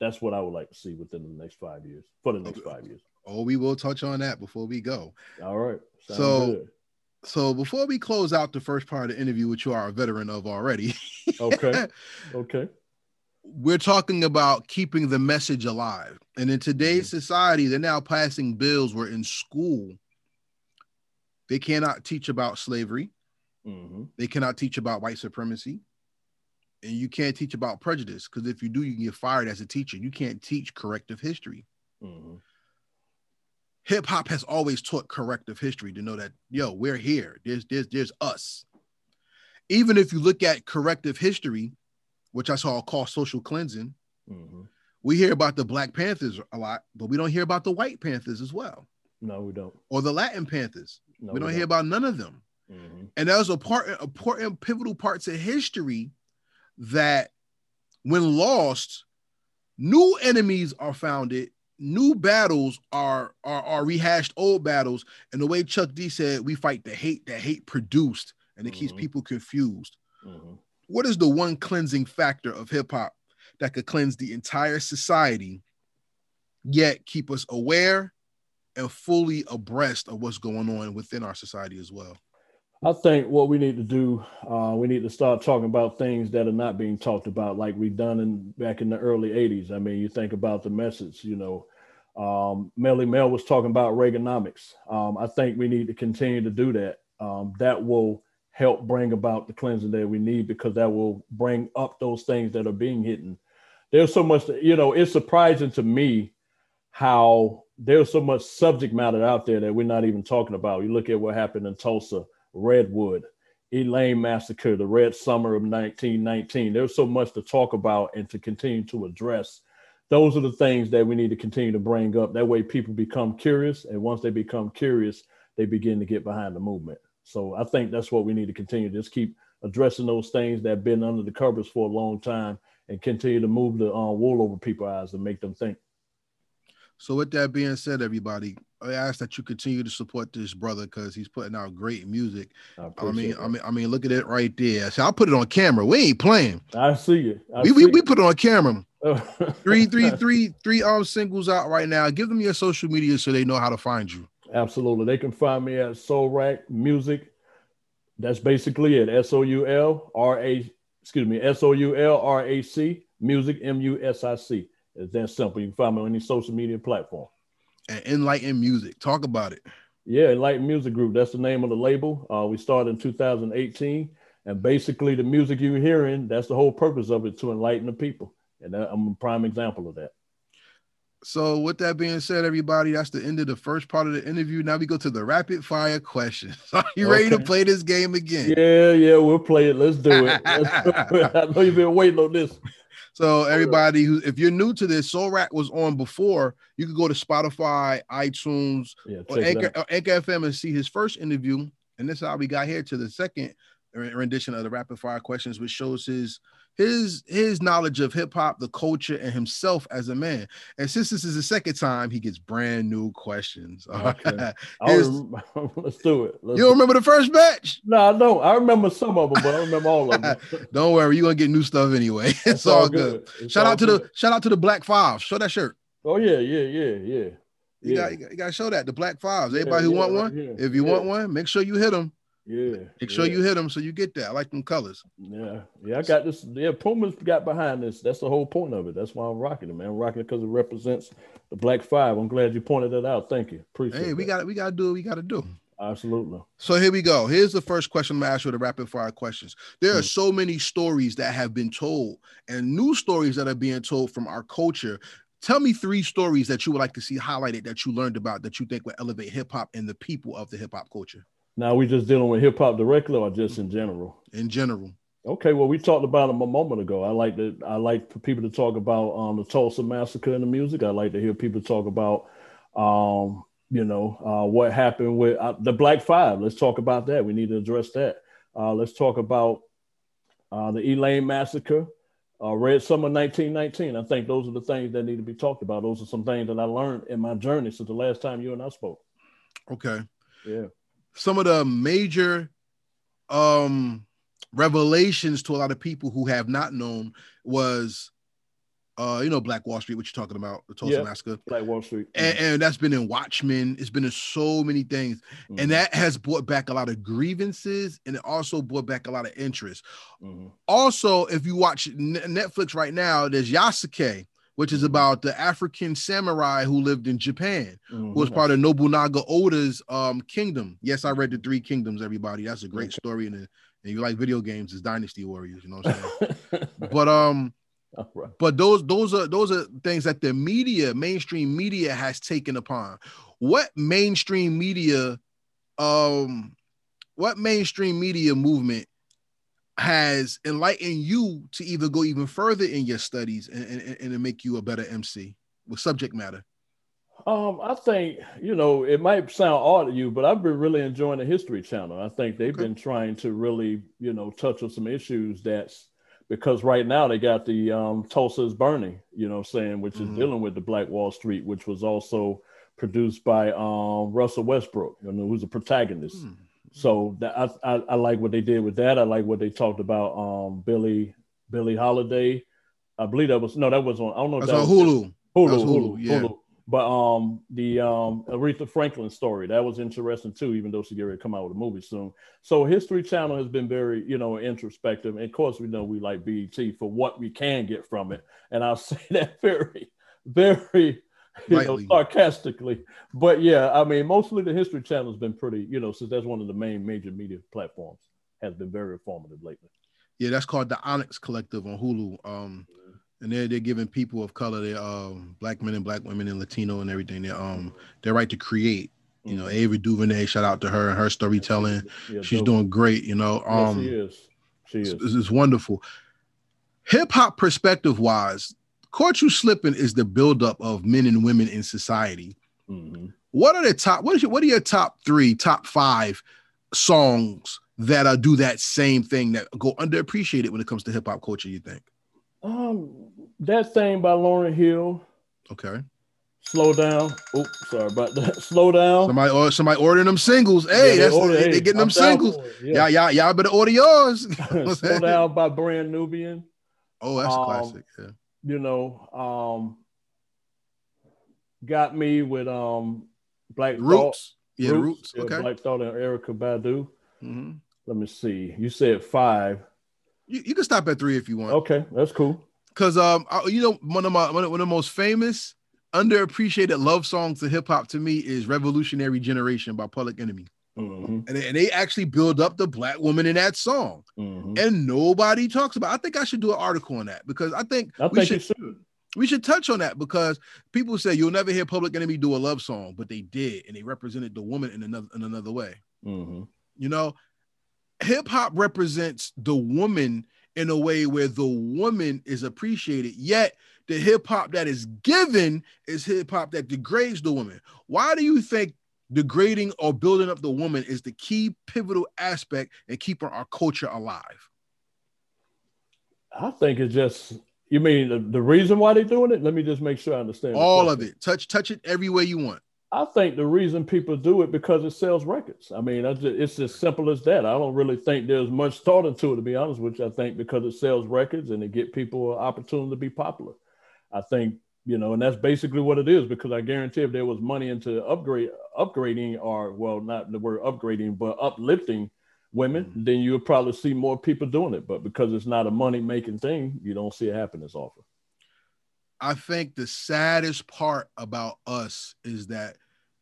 That's what I would like to see within the next five years, for the next five years. Oh, we will touch on that before we go. All right. Sounds so, good. so before we close out the first part of the interview, which you are a veteran of already. okay. Okay. We're talking about keeping the message alive. And in today's mm-hmm. society, they're now passing bills where in school, they cannot teach about slavery. Mm-hmm. They cannot teach about white supremacy. And you can't teach about prejudice because if you do, you can get fired as a teacher. You can't teach corrective history. Mm-hmm. Hip hop has always taught corrective history to know that, yo, we're here. There's, there's, there's us. Even if you look at corrective history, which I saw called social cleansing, mm-hmm. we hear about the Black Panthers a lot, but we don't hear about the White Panthers as well. No, we don't. Or the Latin Panthers. No, we, don't, don't hear about none of them. Mm-hmm. And that was a part, important, pivotal parts of history that, when lost, new enemies are founded, new battles are, are are rehashed, old battles. And the way Chuck D said, we fight the hate that hate produced, and it mm-hmm. keeps people confused. Mm-hmm. What is the one cleansing factor of hip hop that could cleanse the entire society, yet keep us aware and fully abreast of what's going on within our society as well? I think what we need to do, uh, we need to start talking about things that are not being talked about, like we've done in back in the early '80s. I mean, you think about the message. You know, um, Melle Mel was talking about Reaganomics. Um, I think we need to continue to do that. Um, that will help bring about the cleansing that we need because that will bring up those things that are being hidden. There's so much, you know, it's surprising to me how there's so much subject matter out there that we're not even talking about. You look at what happened in Tulsa, Rosewood, Elaine Massacre, the Red Summer of 1919. There's so much to talk about and to continue to address. Those are the things that we need to continue to bring up. That way, people become curious. And once they become curious, they begin to get behind the movement. So I think that's what we need to continue. To just keep addressing those things that have been under the covers for a long time and continue to move the uh, wool over people's eyes and make them think. So with that being said, everybody, I ask that you continue to support this brother because he's putting out great music. I, I mean, that. I mean, I mean, look at it right there. So I'll put it on camera. We ain't playing. I see you. we, we, we put it on camera. three, three, three, three um singles out right now. Give them your social media so they know how to find you. Absolutely. They can find me at Soulrac Music. That's basically it. S O U L R A, excuse me, S O U L R A C, Music, M U S I C. It's that simple. You can find me on any social media platform. And Enlighten Music. Talk about it. Yeah, Enlighten Music Group. That's the name of the label. Uh, we started in 2018. And basically, the music you're hearing, that's the whole purpose of it to enlighten the people. And I'm a prime example of that. So, with that being said, everybody, that's the end of the first part of the interview. Now we go to the rapid fire questions. Are you okay. ready to play this game again? Yeah, yeah, we'll play it. Let's do it. Let's do it. I know you've been waiting on this. So, everybody who, if you're new to this, Soulrac was on before. You could go to Spotify, iTunes, yeah, or Anchor, or Anchor FM and see his first interview. And this is how we got here to the second rendition of the rapid fire questions, which shows his his his knowledge of hip hop, the culture, and himself as a man. And since this is the second time, he gets brand new questions. Okay. Let's do it. Let's you don't remember the first batch? No, I don't. I remember some of them, but I don't remember all of them. don't worry, you're gonna get new stuff anyway. It's all, all, good. good. Shout out to good. the shout out to the Black Five. Show that shirt. Oh yeah, yeah, yeah, yeah. You, yeah. got, you got, to show that the Black Fives. Everybody yeah, who want one, if you want one, make sure you hit them. Yeah. Make sure yeah. you hit them so you get that. I like them colors. Yeah. Yeah. I got this. Yeah. Puma's got behind this. That's the whole point of it. That's why I'm rocking it, man. I'm rocking it because it represents the Black Five. I'm glad you pointed that out. Thank you. Appreciate it. Hey, we got we got to do what we got to do. Absolutely. So here we go. Here's the first question I'm gonna ask you the rapid fire questions. There are hmm. so many stories that have been told and new stories that are being told from our culture. Tell me three stories that you would like to see highlighted that you learned about that you think would elevate hip hop and the people of the hip hop culture. Now we just dealing with hip hop directly or just in general? In general. Okay, well, we talked about them a moment ago. I like to I like for people to talk about um, the Tulsa massacre in the music. I like to hear people talk about um, you know uh, what happened with uh, the Black Five. Let's talk about that. We need to address that. Uh, let's talk about uh, the Elaine massacre, uh, Red Summer 1919. I think those are the things that need to be talked about. Those are some things that I learned in my journey since the last time you and I spoke. Okay. Yeah some of the major um revelations to a lot of people who have not known was uh you know Black Wall Street, what you're talking about, the Tulsa Massacre. Black Wall Street. And, and, that's been in Watchmen. It's been in so many things. Mm-hmm. And that has brought back a lot of grievances and it also brought back a lot of interest. Mm-hmm. Also, if you watch Netflix right now, there's Yasuke which is about the African samurai who lived in Japan, mm-hmm. who was part of Nobunaga Oda's um, kingdom. Yes, I read the Three Kingdoms. Everybody, that's a great story, and, and you like video games, it's Dynasty Warriors. You know what I'm saying? but um, right. but those those are those are things that the media, mainstream media, has taken upon. What mainstream media, um, what mainstream media movement has enlightened you to either go even further in your studies and, and, and to make you a better MC with subject matter? Um, I think you know it might sound odd to you, but I've been really enjoying the History Channel. I think they've okay. been trying to really, you know, touch on some issues that's because right now they got the um, Tulsa's burning, you know, saying which is mm-hmm. dealing with the Black Wall Street, which was also produced by um, Russell Westbrook, you know, who's a protagonist. Mm. So that I, I, I like what they did with that. I like what they talked about. Um, Billie Billie Holiday. I believe that was no, that was on. I don't know. That's that on Hulu. Hulu. Hulu. Hulu. Yeah. Hulu. But um, the um Aretha Franklin story that was interesting too, even though she get ready to come out with a movie soon. So History Channel has been very, you know, introspective. And of course, we know we like BET for what we can get from it, and I'll say that very, very you know, sarcastically. But yeah, I mean, mostly the History Channel has been pretty, you know, since that's one of the main major media platforms, has been very informative lately. Yeah, that's called the Onyx Collective on Hulu. Um, and they're they're giving people of color, they um, black men and black women and Latino and everything, their um their right to create. You know, mm-hmm. DuVernay, shout out to her and her storytelling. Yeah, She's dope. doing great. You know, um, yes, she is. She is. It's, it's wonderful. Hip hop perspective wise, Caught You Slipping is the buildup of men and women in society. Mm-hmm. What are the top? What is your, what are your top three, top five songs that uh, do that same thing that go underappreciated when it comes to hip hop culture? You think? Um, that thing by Lauryn Hill. Okay. Slow down. Oh, sorry about that. Slow down. Somebody or somebody ordering them singles. Hey, yeah, they, order, they, they getting I'm them singles. Yeah. Y'all, y'all, y'all better order yours. Slow down by Brand Nubian. Oh, that's um, classic. Yeah you know, um, got me with um, Black Roots. Thought, yeah, Roots. Roots. Okay. Black Thought and Erykah Badu. Mm-hmm. Let me see. You said five. You, you can stop at three if you want. Okay, that's cool. Cause um, you know, one of my one of, one of the most famous, underappreciated love songs of hip hop to me is "Revolutionary Generation" by Public Enemy. Mm-hmm. And, they, and they actually build up the black woman in that song, mm-hmm. and nobody talks about. I think I should do an article on that because I think I think should, should. We should touch on that because people say you'll never hear Public Enemy do a love song, but they did, and they represented the woman in another in another way. Mm-hmm. You know, hip hop represents the woman in a way where the woman is appreciated, yet the hip hop that is given is hip hop that degrades the woman. Why do you think degrading or building up the woman is the key pivotal aspect in keeping our culture alive? I think it's just you mean the, the reason why they're doing it? Let me just make sure I understand. All of it. Touch touch it every way you want. I think the reason people do it because it sells records. I mean, just, it's as simple as that. I don't really think there's much thought into it, to be honest with you. I think because it sells records and it get people an opportunity to be popular. I think you know, and that's basically what it is. Because I guarantee if there was money into upgrade, upgrading, or well, not the word upgrading, but uplifting women, mm-hmm. then you would probably see more people doing it. But because it's not a money making thing, you don't see it happen as often. I think the saddest part about us is that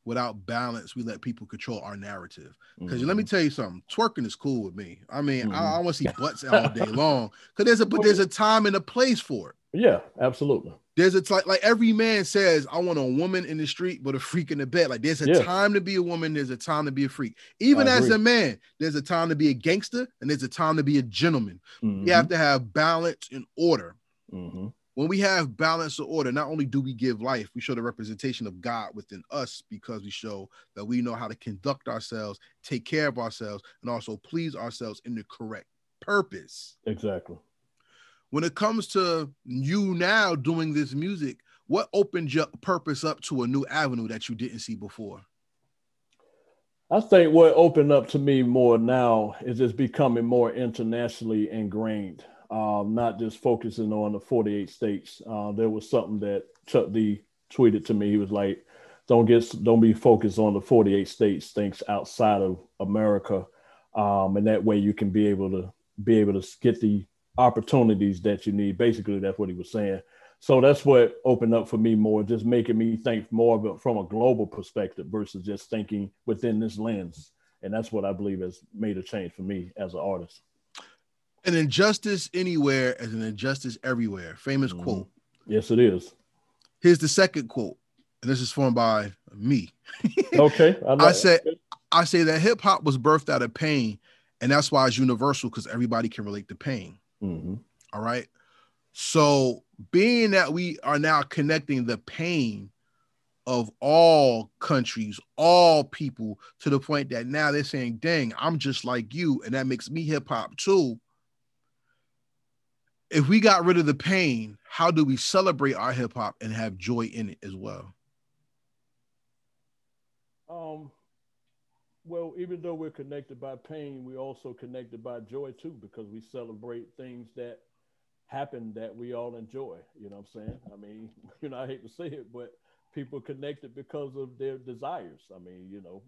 without balance, we let people control our narrative. Because mm-hmm. let me mm-hmm. tell you something, twerking is cool with me. I mean, mm-hmm. I, I want to see butts all day long. Because there's a but there's a time and a place for it. Yeah, absolutely. There's a like like every man says, I want a woman in the street, but a freak in the bed. Like there's a yeah. time to be a woman, there's a time to be a freak. Even as a man, there's a time to be a gangster and there's a time to be a gentleman. Mm-hmm. You have to have balance and order. Mm-hmm. When we have balance and order, not only do we give life, we show the representation of God within us because we show that we know how to conduct ourselves, take care of ourselves, and also please ourselves in the correct purpose. Exactly when it comes to you now doing this music, what opened your purpose up to a new avenue that you didn't see before? I think what opened up to me more now is it's becoming more internationally ingrained, um, not just focusing on the 48 states. Uh, there was something that Chuck D tweeted to me. He was like, "Don't get, don't be focused on the 48 states. Things outside of America, um, and that way you can be able to be able to get the opportunities that you need. Basically, that's what he was saying. So that's what opened up for me more, just making me think more of it from a global perspective versus just thinking within this lens. And that's what I believe has made a change for me as an artist. An injustice anywhere is an injustice everywhere. Famous mm-hmm. quote. Yes, it is. Here's the second quote, and this is formed by me. okay. I, I say, I say that hip hop was birthed out of pain, and that's why it's universal because everybody can relate to pain. Mm-hmm. All right. So, being that we are now connecting the pain of all countries, all people, to the point that now they're saying, dang, I'm just like you. And that makes me hip hop too. If we got rid of the pain, how do we celebrate our hip hop and have joy in it as well? Um, well, even though we're connected by pain, we're also connected by joy too, because we celebrate things that happen that we all enjoy. You know what I'm saying? I mean, you know, I hate to say it, but people connected because of their desires. I mean, you know,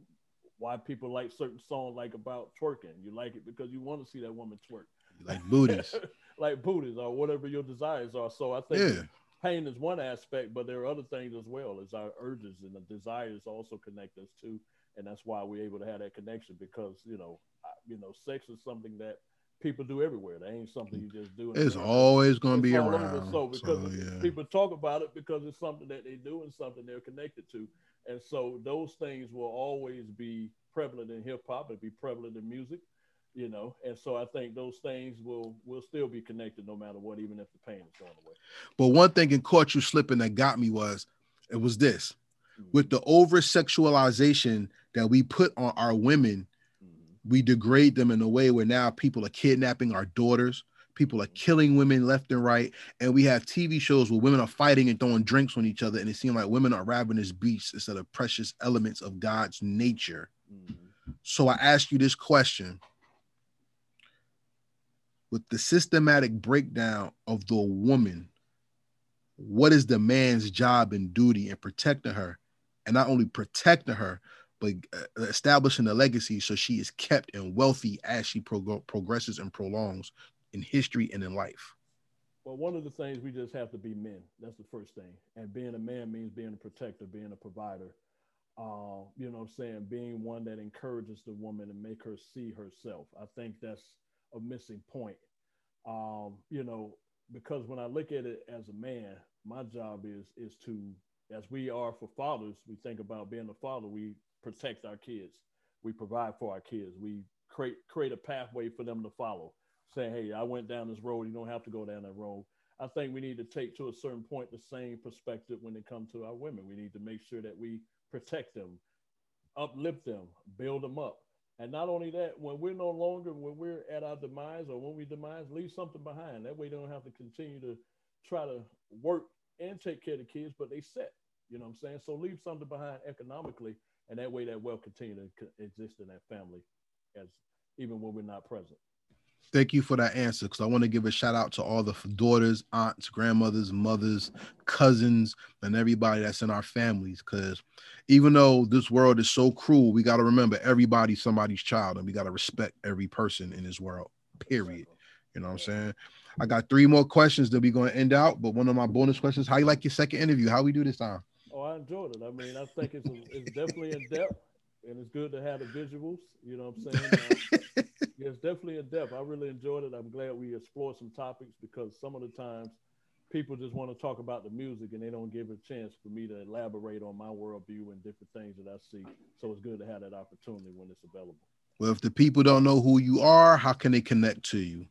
why people like certain songs like about twerking. You like it because you want to see that woman twerk. Like booties. like booties or whatever your desires are. So I think yeah. pain is one aspect, but there are other things as well as our urges and the desires also connect us to and that's why we're able to have that connection because you know, you know, sex is something that people do everywhere. That ain't something you just do. It's always going to be around. So because so, yeah. people talk about it because it's something that they do and something they're connected to, and so those things will always be prevalent in hip hop and be prevalent in music. You know, and so I think those things will will still be connected no matter what, even if the pain is going away. But one thing in caught you slipping that got me was it was this mm. with the over sexualization that we put on our women, mm-hmm. we degrade them in a way where now people are kidnapping our daughters. People are killing women left and right. And we have TV shows where women are fighting and throwing drinks on each other. And it seems like women are ravenous beasts instead of precious elements of God's nature. Mm-hmm. So I ask you this question with the systematic breakdown of the woman, what is the man's job and duty in protecting her? and not only protecting her, but uh, establishing a legacy so she is kept and wealthy as she prog- progresses and prolongs in history and in life. Well, one of the things we just have to be men. That's the first thing. And being a man means being a protector, being a provider. Uh, you know what I'm saying? Being one that encourages the woman and make her see herself. I think that's a missing point. Um, you know, because when I look at it as a man, my job is is to, as we are for fathers, we think about being a father. We protect our kids. We provide for our kids. We create create a pathway for them to follow. Saying, hey, I went down this road. You don't have to go down that road. I think we need to take to a certain point the same perspective when it comes to our women. We need to make sure that we protect them, uplift them, build them up. And not only that, when we're no longer, when we're at our demise or when we demise, leave something behind. That way they don't have to continue to try to work and take care of the kids, but they set, you know what I'm saying? So leave something behind economically. And that way that will continue to exist in that family as even when we're not present. Thank you for that answer because I want to give a shout out to all the daughters, aunts, grandmothers, mothers, cousins, and everybody that's in our families. Because even though this world is so cruel, we got to remember everybody's somebody's child and we got to respect every person in this world, period. You know what I'm saying? I got three more questions that we're going to end out, but one of my bonus questions how you like your second interview? How we do this time? Oh, I enjoyed it. I mean, I think it's, a, it's definitely in depth and it's good to have the visuals. You know what I'm saying? Uh, yeah, it's definitely in depth. I really enjoyed it. I'm glad we explored some topics because some of the times people just want to talk about the music and they don't give a chance for me to elaborate on my worldview and different things that I see. So it's good to have that opportunity when it's available. Well, if the people don't know who you are, how can they connect to you?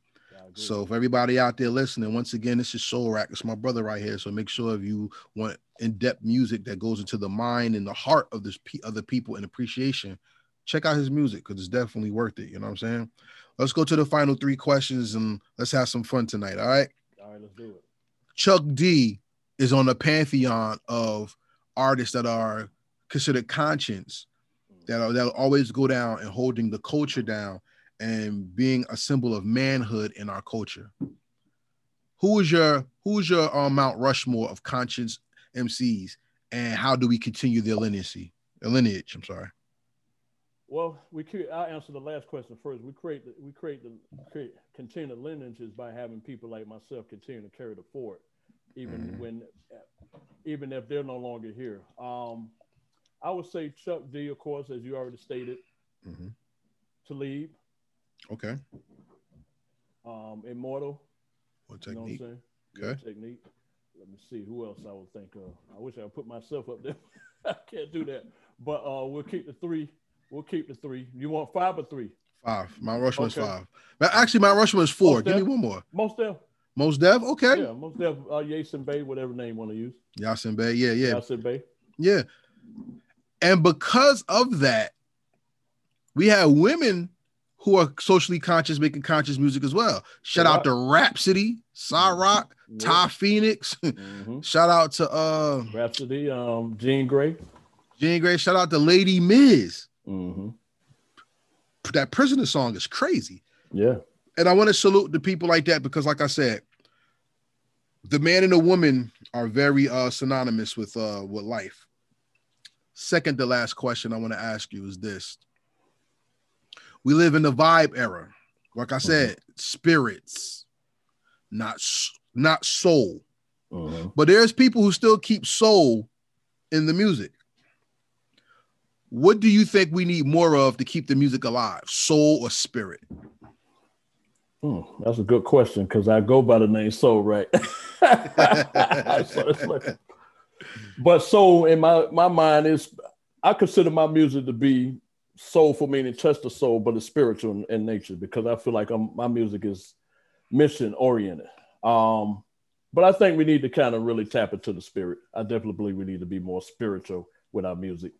So, for everybody out there listening, once again, this is Soulrac. It's my brother right here. So, make sure if you want in-depth music that goes into the mind and the heart of this other people and appreciation, check out his music because it's definitely worth it. You know what I'm saying? Let's go to the final three questions and let's have some fun tonight. All right. All right, let's do it. Chuck D is on the pantheon of artists that are considered conscience, mm. that are that'll always go down and holding the culture down and being a symbol of manhood in our culture. Who is your who is your uh, Mount Rushmore of conscience MCs, and how do we continue their lineage? Lineage. I'm sorry. Well, we create, I'll answer the last question first. We create the, we create the create continue the lineages by having people like myself continue to carry the fort, even mm-hmm. when even if they're no longer here. Um, I would say Chuck D, of course, as you already stated, mm-hmm. Talib, Okay. Um, Immortal. What technique? You know what okay. technique. Let me see who else I would think of. I wish I would put myself up there. I can't do that. But uh, we'll keep the three. We'll keep the three. You want five or three? Five. My rush was okay. five. But actually, my rush was four. Most Give Def? me one more. Mos Def. Mos Def. Okay. Yeah, Mos Def. Uh, Yasin Bey, whatever name you want to use. Yasin Bey. Yeah, yeah. Yasin Bey. Yeah. And because of that, we have women who are socially conscious, making conscious music as well. Shout out to Rapsody, Cyrock, mm-hmm. Ty Phoenix. Mm-hmm. Shout out to uh Rapsody, um, Jean Grae. Jean Grae. Shout out to Lady Miz. Mm-hmm. That prisoner song is crazy. Yeah. And I want to salute the people like that because, like I said, the man and the woman are very uh synonymous with uh with life. Second to last question I want to ask you is this we live in the vibe era. Like I said, mm-hmm. spirits, not not soul. Mm-hmm. But there's people who still keep soul in the music. What do you think we need more of to keep the music alive, soul or spirit? Hmm, that's a good question because I go by the name Soul, right? but soul in my my mind is I consider my music to be soulful meaning touch the soul, but it's spiritual in, in nature because I feel like I'm, my music is mission oriented. Um, but I think we need to kind of really tap into the spirit. I definitely believe we need to be more spiritual with our music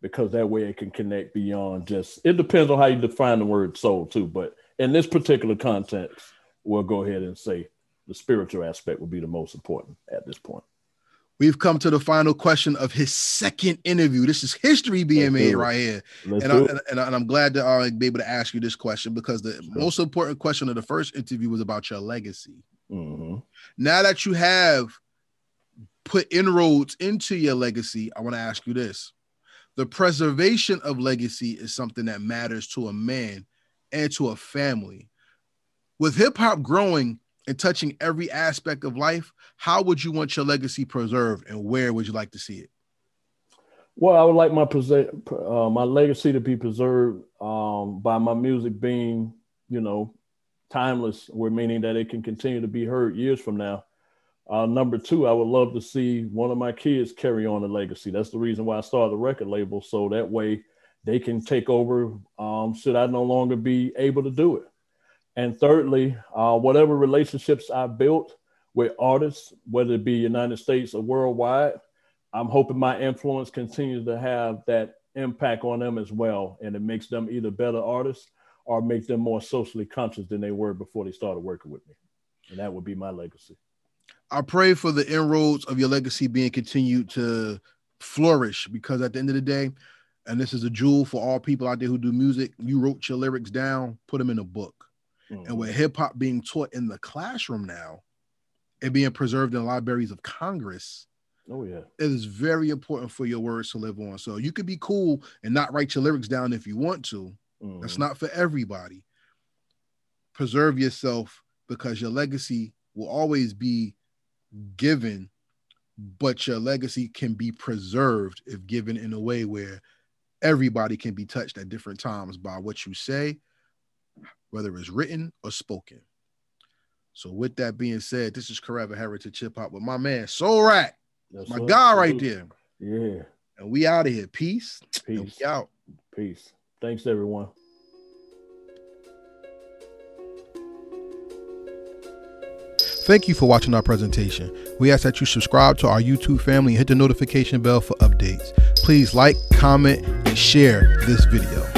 because that way it can connect beyond just. It depends on how you define the word soul too, but in this particular context, we'll go ahead and say the spiritual aspect will be the most important at this point. We've come to the final question of his second interview. This is history being made right here, and, I, and, and, I'm glad to uh, be able to ask you this question because the sure. most important question of the first interview was about your legacy. Mm-hmm. Now that you have put inroads into your legacy, I want to ask you this: the preservation of legacy is something that matters to a man and to a family. With hip hop growing, and touching every aspect of life, how would you want your legacy preserved and where would you like to see it? Well, I would like my uh, my legacy to be preserved um, by my music being, you know, timeless, meaning that it can continue to be heard years from now. Uh, number two, I would love to see one of my kids carry on the legacy. That's the reason why I started the record label, so that way they can take over um, should I no longer be able to do it. And thirdly, uh, whatever relationships I built with artists, whether it be United States or worldwide, I'm hoping my influence continues to have that impact on them as well. And it makes them either better artists or make them more socially conscious than they were before they started working with me. And that would be my legacy. I pray for the inroads of your legacy being continued to flourish because at the end of the day, and this is a jewel for all people out there who do music, you wrote your lyrics down, put them in a book. Mm-hmm. And with hip hop being taught in the classroom now, and being preserved in libraries of Congress, Oh yeah. It is very important for your words to live on. So you could be cool and not write your lyrics down if you want to. Mm-hmm. That's not for everybody. Preserve yourself because your legacy will always be given, but your legacy can be preserved if given in a way where everybody can be touched at different times by what you say, whether it's written or spoken. So, with that being said, this is Forever Heritage Hip Hop with my man Soulrac. That's my guy right there. Yeah. And we out of here. Peace. Peace. out. Peace. Thanks, everyone. Thank you for watching our presentation. We ask that you subscribe to our YouTube family and hit the notification bell for updates. Please like, comment, and share this video.